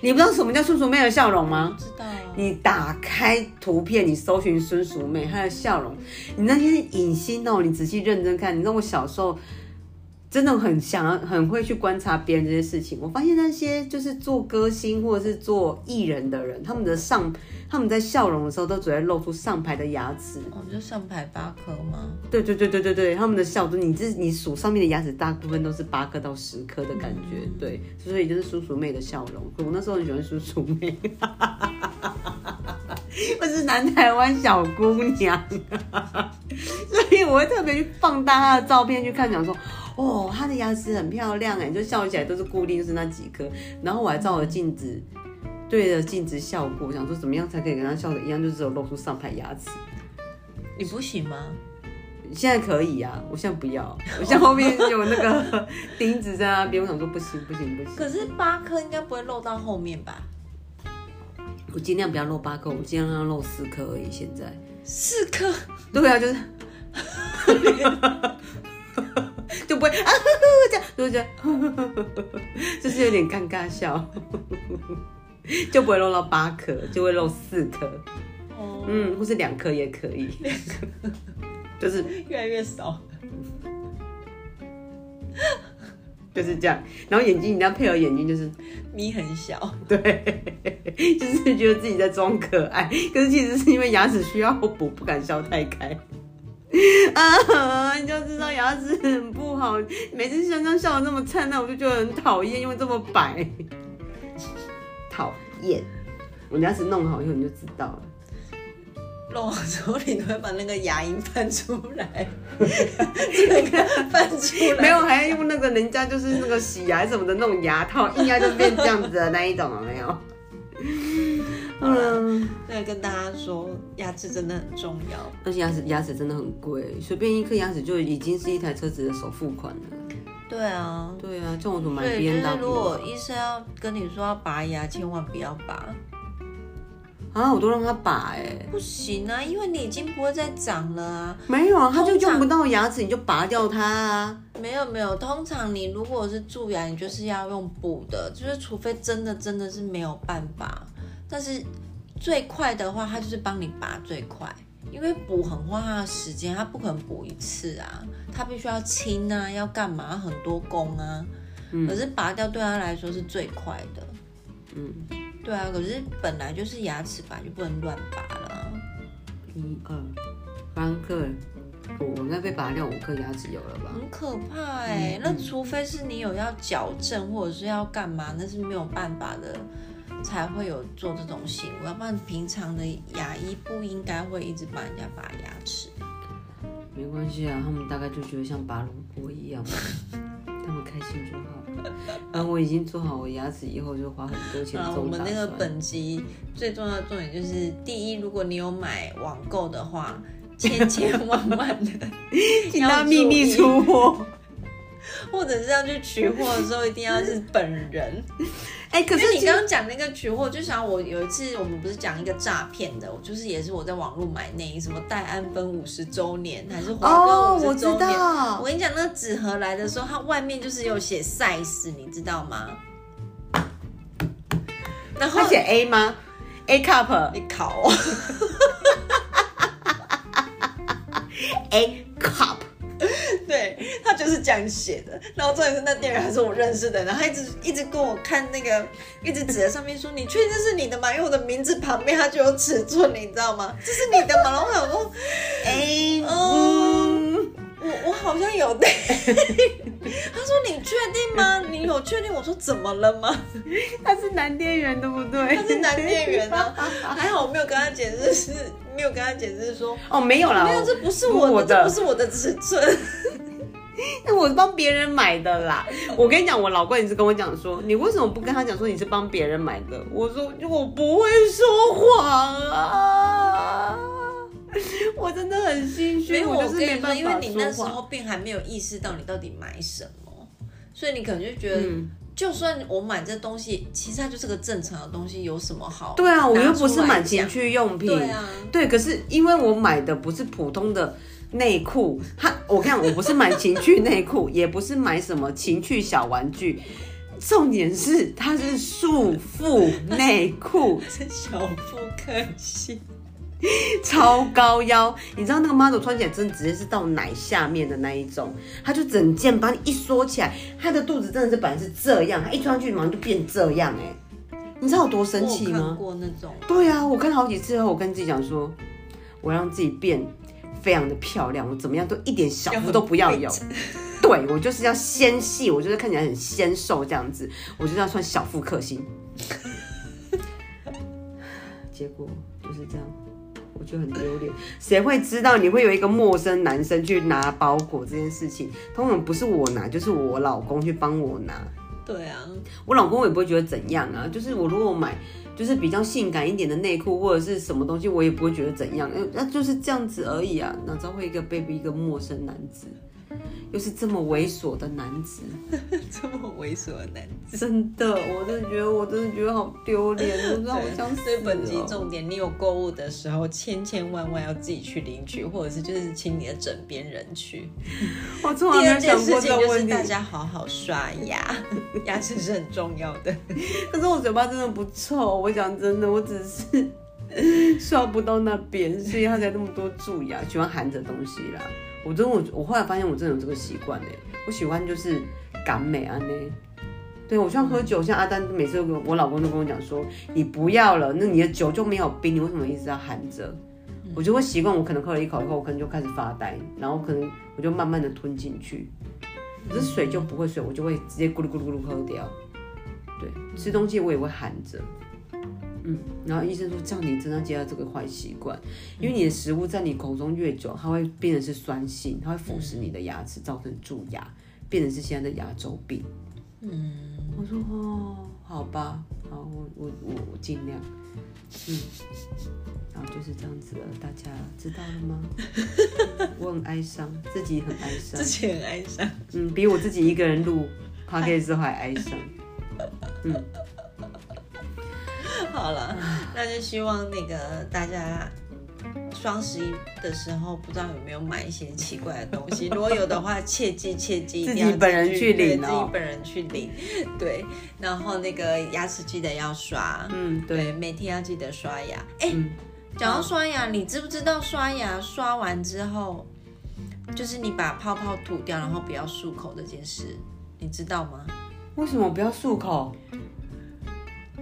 你不知道什么叫孙淑妹的笑容吗？知道。你打开图片，你搜寻孙淑妹，她的笑容，你那些影星哦，你仔细认真看，你知道我小时候。真的很想很会去观察别人这些事情。我发现那些就是做歌星或者是做艺人的人，他们的上他们在笑容的时候都只会露出上排的牙齿。哦，就上排八颗吗？对对对对对对，他们的笑都你这你数上面的牙齿，大部分都是八颗到十颗的感觉。对，所以就是叔叔妹的笑容。我那时候很喜欢叔叔妹，我是南台湾小姑娘，所以我会特别去放大她的照片去看，讲说。哦，他的牙齿很漂亮哎，就笑起来都是固定，就是那几颗。然后我还照了镜子，对着镜子笑过，想说怎么样才可以跟他笑的一样，就只有露出上排牙齿。你不行吗？现在可以啊，我现在不要，我现在后面有那个钉子在那边，我想说不行不行不行。可是八颗应该不会露到后面吧？我尽量不要露八颗，我尽量让它露四颗而已。现在四颗？对啊，就是。就不会 啊，这样，就这样，就是有点尴尬笑，就不会漏到八颗，就会漏四颗，哦，嗯，或是两颗也可以，两颗，就是越来越少，就是这样。然后眼睛，你要配合眼睛，就是眯很小，对，就是觉得自己在装可爱，可是其实是因为牙齿需要补，不敢笑太开。啊，你就知道牙齿很不好。每次香香笑的那么灿烂，我就觉得很讨厌，因为这么白，讨厌。我牙齿弄好以后，你就知道了。弄好之后，你都会把那个牙龈翻出来，那个翻出来。没有，还要用那个人家就是那个洗牙什么的那种牙套，硬要就变这样子的那一种了，没有。嗯，对，跟大家说，牙齿真的很重要，而且牙齿牙齿真的很贵，随便一颗牙齿就已经是一台车子的首付款了。对啊，对啊，这种怎么买 B N W？如果医生要跟你说要拔牙，千万不要拔。啊，我都让他拔哎，不行啊，因为你已经不会再长了啊。没有啊，他就用不到牙齿，你就拔掉它啊。没有没有，通常你如果是蛀牙，你就是要用补的，就是除非真的真的是没有办法。但是最快的话，它就是帮你拔最快，因为补很花它的时间，它不可能补一次啊，它必须要清啊，要干嘛很多工啊。嗯。可是拔掉对他来说是最快的。嗯。对啊，可是本来就是牙齿拔就不能乱拔了。一二三颗，我应该被拔掉五颗牙齿有了吧？很可怕哎，那除非是你有要矫正或者是要干嘛，那是没有办法的。才会有做这种行为，要不然平常的牙医不应该会一直帮人家拔牙齿。没关系啊，他们大概就觉得像拔萝卜一样，他们开心就好。嗯，我已经做好我牙齿，以后就花很多钱。我们那个本集最重要的重点就是：第一，如果你有买网购的话，千千万万的 请他秘密出货。或者是要去取货的时候，一定要是本人。哎、可可是你刚刚讲那个取货，就想我有一次我们不是讲一个诈骗的，我就是也是我在网络买内衣，什么戴安芬五十周年还是华哦，哥五十周年。道我，跟你讲，那个纸盒来的时候，它外面就是有写 size，你知道吗？然后他写 A 吗？A cup 你考我，A cup，对他就是这样写的。然后重点是那店员还是我认识的，然后他一直一直跟我看那个，一直指在上面说：“你确定这是你的吗？”因为我的名字旁边它就有尺寸，你知道吗？这是你的吗？然后我想说嗯 嗯，我我好像有的。他说：“你确定吗？你有确定？”我说：“怎么了吗？”他是男店员对不对？他是男店员啊，还好我没有跟他解释，是没有跟他解释说。哦，没有啦，没有，这不是我的，这不是我的尺寸。那我是帮别人买的啦。我跟你讲，我老公也是跟我讲说，你为什么不跟他讲说你是帮别人买的？我说我不会说谎啊，我真的很心虚，没有，我我跟你说，就是没办因为你那时。候并还没有意识到你到底买什么，所以你可能就觉得，嗯就算我买这东西，其实它就是个正常的东西，有什么好？对啊，我又不是买情趣用品。对啊对，可是因为我买的不是普通的内裤，它我看我不是买情趣内裤，也不是买什么情趣小玩具，重点是它是束缚内裤，讲，是小腹克系。超高腰，你知道那个 model 穿起来真的直接是到奶下面的那一种，它就整件把你一缩起来，它的肚子真的是本来是这样，它一穿上去马上就变这样哎、你知道有多生气我有看吗？过那种，对啊，我看了好几次后，我跟自己讲说，我让自己变非常的漂亮，我怎么样都一点小腹都不要有。对我就是要纤细，我就是看起来很纤瘦这样子，我就是要穿小腹克星。结果就是这样，我觉得很丢脸。谁会知道你会有一个陌生男生去拿包裹这件事情？通常不是我拿，就是我老公去帮我拿。对啊，我老公也不会觉得怎样啊，就是我如果买就是比较性感一点的内裤或者是什么东西，我也不会觉得怎样，呃那就是这样子而已啊。哪知道会一个 baby 一个陌生男子，又是这么猥琐的男子，这么猥琐的男子。真的，我真的觉得我真的觉得好丢脸，我真的好想死所以本集哦重点，你有购物的时候，千千万万要自己去领取，或者是就是请你的枕边人去。我从来第没有想二件事过这个问题大。家好好刷牙，牙齿是很重要的。可是我嘴巴真的不臭，我讲真的，我只是刷不到那边，所以他才那么多蛀牙，喜欢含着东西啦。我真的我我后来发现我真的有这个习惯哎，我喜欢就是赶美啊呢。对我像喝酒，像阿丹每次都跟我我老公都跟我讲说，你不要了，那你的酒就没有冰，你为什么一直要含着？我就会习惯，我可能喝了一口以后，我可能就开始发呆，然后可能我就慢慢的吞进去。可是水就不会水，我就会直接咕噜咕噜咕噜喝掉。对，吃东西我也会含着。嗯，然后医生说这样你真的接到这个坏习惯，因为你的食物在你口中越久，它会变成是酸性，它会腐蚀你的牙齿，造成蛀牙，变成是现在的牙周病。嗯，我说哦，好吧，好，我我我我尽量。嗯，然后就是这样子了，大家知道了吗？我很哀伤，自己很哀伤自。己很哀伤。嗯，比我自己一个人录 p o d c a s 还哀伤。好了，那就希望那个大家双十一的时候，不知道有没有买一些奇怪的东西。如果有的话，切记切记，一定要自己本人去领哦自己本人去领。对，然后那个牙齿记得要刷，嗯，对，对，每天要记得刷牙。哎、嗯，讲到刷牙，你知不知道刷牙刷完之后，就是你把泡泡吐掉，然后不要漱口这件事，你知道吗？为什么不要漱口？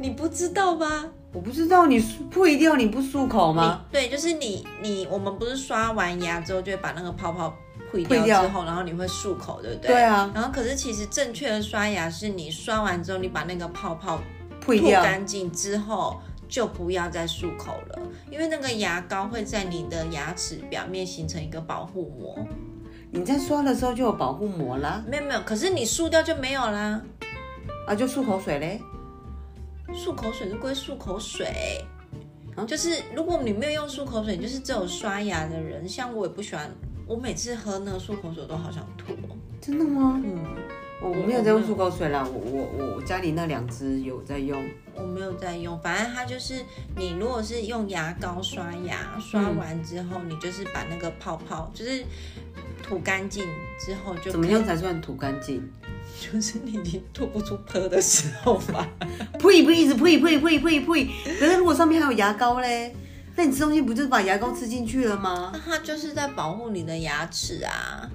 你不知道吗？我不知道你破一掉你不漱口吗？对，就是你你我们不是刷完牙之后就会把那个泡泡退退掉掉之后，然后你会漱口，对不对？对啊。然后可是其实正确的刷牙是你刷完之后，你把那个泡泡吐干净之后。就不要再漱口了，因为那个牙膏会在你的牙齿表面形成一个保护膜。你在刷的时候就有保护膜啦，没有没有，可是你漱掉就没有啦。啊，就漱口水嘞。漱口水是归漱口水，啊就是如果你没有用漱口水，就是只有刷牙的人，像我也不喜欢，我每次喝那个漱口水都好想吐哦。真的吗？嗯，我我没有在用漱口水啦，我我我我家里那两只有在用。我没有在用，反正它就是你如果是用牙膏刷牙，刷完之后，你就是把那个泡泡就是吐干净之后就怎么样才算吐干净？就是你已经吐不出喷的时候吧。呸 呸，一直呸呸呸呸呸。可是如果上面还有牙膏嘞，那你吃东西不就是把牙膏吃进去了吗？那它就是在保护你的牙齿啊，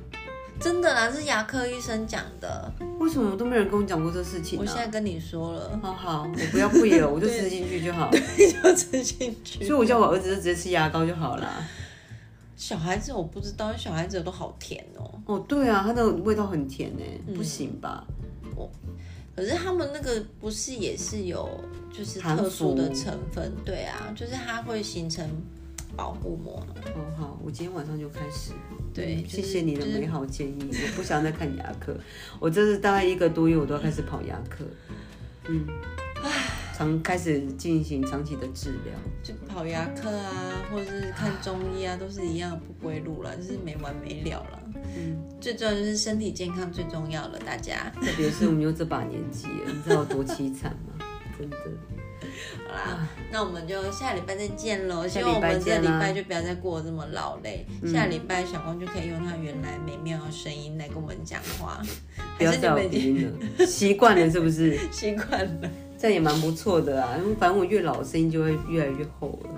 真的啦，是牙科医生讲的。为什么都没人跟我讲过这事情呢、我现在跟你说了，好好，我不要呸了，我就 吃进去就好。你就吃进去。所以我叫我儿子就直接吃牙膏就好了。小孩子我不知道，小孩子都好甜哦。哦，对啊，它的味道很甜哎，嗯不行吧？可是他们那个不是也是有就是特殊的成分，对啊，就是它会形成保护膜。哦好，我今天晚上就开始。对，谢就是谢你的美好建议，我不想再看牙科。我这是大概一个多月，我都要开始跑牙科。嗯，长开始进行长期的治疗。就跑牙科啊，或者是看中医啊，都是一样不归路了，就是没完没了了。嗯，最重要就是身体健康最重要了，大家。特别是我们又这把年纪了，你知道有多凄惨吗？真的。好啦，那我们就下礼拜再见喽。希望我们这礼拜就不要再过得这么劳累。下礼拜小光就可以用他原来美妙的声音来跟我们讲话，不要再有还是你们已鼻经音了，习惯了是不是？习惯了，这样也蛮不错的啊，因为反正我越老声音就会越来越厚了，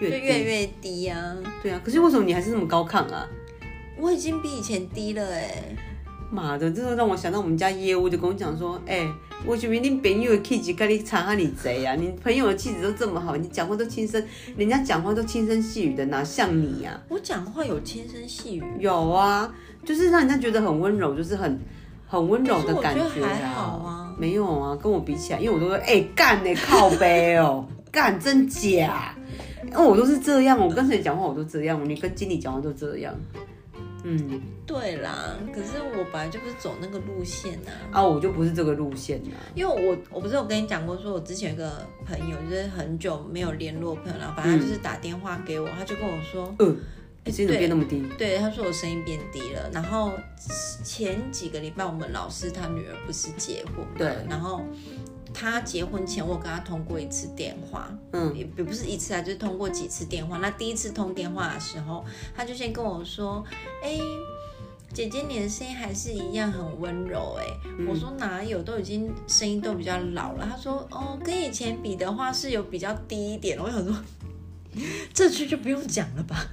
就越低越越低啊。对啊。可是为什么你还是那么高亢啊？我已经比以前低了哎、妈的，这就让我想到我们家业务就跟我讲说，哎、我觉得你朋友的气质跟你差哈你贼啊，你朋友的气质都这么好，你讲话都轻声，人家讲话都轻声细语的，哪像你呀、我讲话有轻声细语，有啊，就是让人家觉得很温柔，就是很很温柔的感觉得还啊。好啊没有啊，跟我比起来，因为我都说，哎、干呢、靠背哦，干真假？哦，我都是这样，我跟谁讲话我都这样，你跟经理讲话都这样。嗯，对啦。可是我本来就不是走那个路线啊。啊，我就不是这个路线啊。因为我我不是有跟你讲过，说我之前有个朋友，就是很久没有联络朋友了，反正他就是打电话给我，他就跟我说，嗯，你声音怎么变那么低？对，他说我声音变低了。然后前几个礼拜我们老师他女儿不是结婚嘛，对然后他结婚前我跟他通过一次电话，嗯，也也不是一次啊，就是通过几次电话。那第一次通电话的时候，他就先跟我说，哎。姐姐，你的声音还是一样很温柔哎、嗯我说哪有，都已经声音都比较老了。他说哦，跟以前比的话是有比较低一点。我想说，这句就不用讲了吧？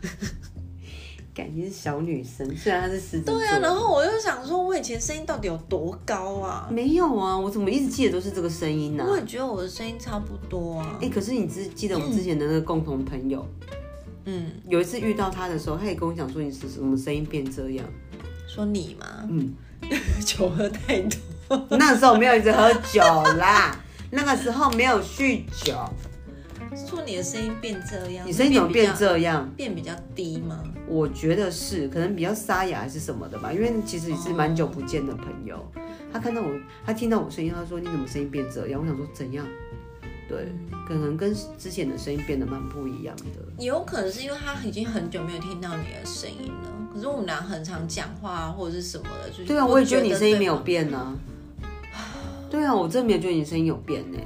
感觉是小女生，虽然她是狮子座。对啊，然后我就想说，我以前声音到底有多高啊？没有啊，我怎么一直记得都是这个声音呢、我也觉得我的声音差不多啊哎、。可是你只记得我们之前的那个共同朋友，嗯，有一次遇到他的时候，他也跟我讲说你是什么声音变这样。说你吗，嗯，酒喝太多。那时候没有一直喝酒啦，那个时候没有酗酒。说你的声音变这样，你声音怎么变这样？变比较低吗？我觉得是，可能比较沙哑还是什么的吧。因为其实也是蛮久不见的朋友，他看到我，他听到我声音，他说你怎么声音变这样？我想说怎样？对，可能跟之前的声音变得蛮不一样的。也有可能是因为他已经很久没有听到你的声音了。可是我们俩很常讲话啊，或者是什么的，就是对啊，我也觉得你声音没有变呢、对啊，我真的没有觉得你声音有变呢、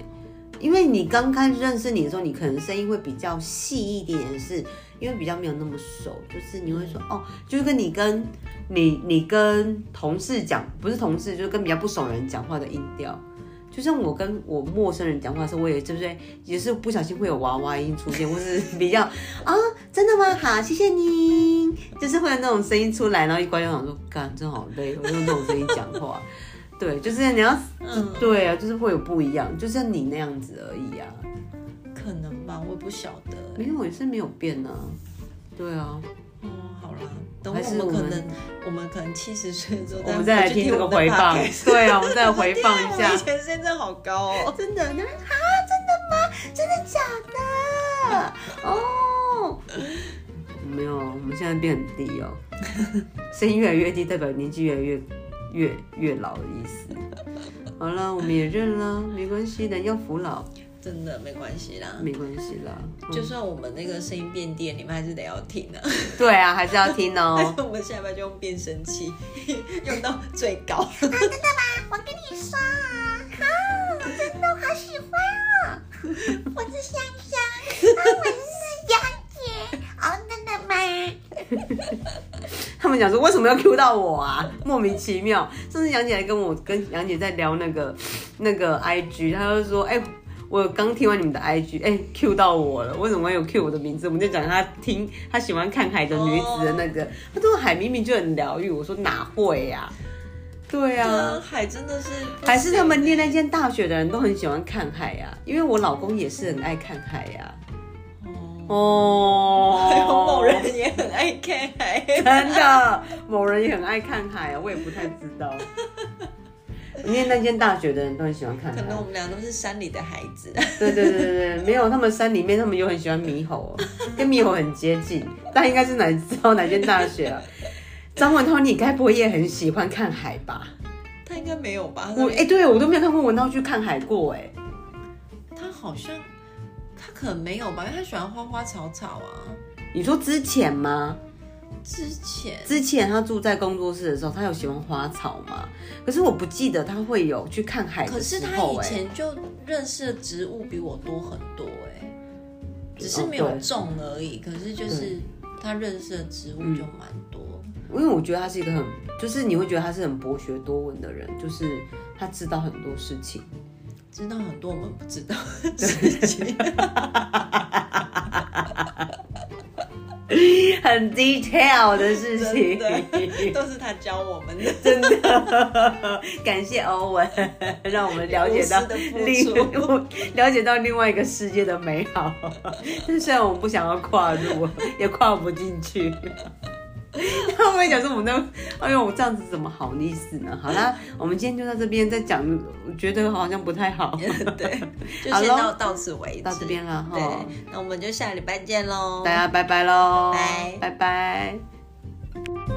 因为你刚开始认识你的时候，你可能声音会比较细一点，是因为比较没有那么熟，就是你会说哦，就是跟你跟你你跟同事讲，不是同事，就是跟比较不熟人讲话的音调。就像我跟我陌生人讲话的时候，我也对不对，也是不小心会有娃娃音出现，或是比较 啊、真的吗？好，谢谢你，就是会有那种声音出来，然后一关就想说，干，真好累，我用那种声音讲话。对，就是你要，嗯对啊，就是会有不一样，就像你那样子而已啊。可能吧，我也不晓得、没有，也是没有变啊。对啊，哦，好啦，等我们可能我们可能七十岁之后，我们再来听这个回放。对啊，我们再来 回放一下以。前声音真的好高哦。真的，那边啊，真的吗？真的假的？哦，没有，我们现在变很低哦，声音越来越低，代表年纪越来越越越老的意思。好了，我们也认了，没关系，的要服老。真的没关系啦。没关系啦。就算我们那个声音变电，你们还是得要听啊。对啊，还是要听哦。我们下班就用变声器，用到最高。真的吗？我跟你说啊，好，真的好喜欢哦。我是香香，啊，我是杨姐。哦，真的吗？他们讲说为什么要 Q 到我啊？莫名其妙。上次杨姐还跟我跟杨姐在聊那个那个 IG，她就说，哎、我刚听完你们的 IG，哎、q 到我了，为什么有 Q 我的名字？我们就讲她听她喜欢看海的女子的那个，她说海明明就很疗愈，我说哪会呀、对啊啊，，海真的是不还是他们念那间大学的人都很喜欢看海呀、因为我老公也是很爱看海呀、哦，还有某人也很爱看海。真的，某人也很爱看海啊，我也不太知道。念那间大学的人都很喜欢看海可，能我们俩都是山里的孩子，对对对对对，没有，他们山里面他们又很喜欢猕猴，跟猕猴很接近，但应该是哪知道哪间大学啊？张文涛，你该不会也很喜欢看海吧？他应该没有吧？我哎、对我都没有看过文涛去看海过哎、他好像他可能没有吧，因为他喜欢花花草草啊。你说之前吗？之前之前他住在工作室的时候，他有喜欢花草吗？可是我不记得他会有去看海的可是他以前就认识的植物比我多很多哎、只是没有种而已。可是就是他认识的植物就蛮多。因为我觉得他是一个很，就是你会觉得他是很博学多闻的人，就是他知道很多事情。知道很多我们不知道的事情，很 detail 的事情，的都是他教我们的。真的，感谢欧文，让我们了解到另 了解到另外一个世界的美好。但虽然我们不想要跨入，也跨不进去。他会不会讲说我们那，哎呦，我这样子怎么好意思呢？好啦，我们今天就到这边，再讲，我觉得好像不太好。对，就先到到此为止，到这边了哈对，那我们就下礼拜见喽。大家拜拜喽，拜拜拜。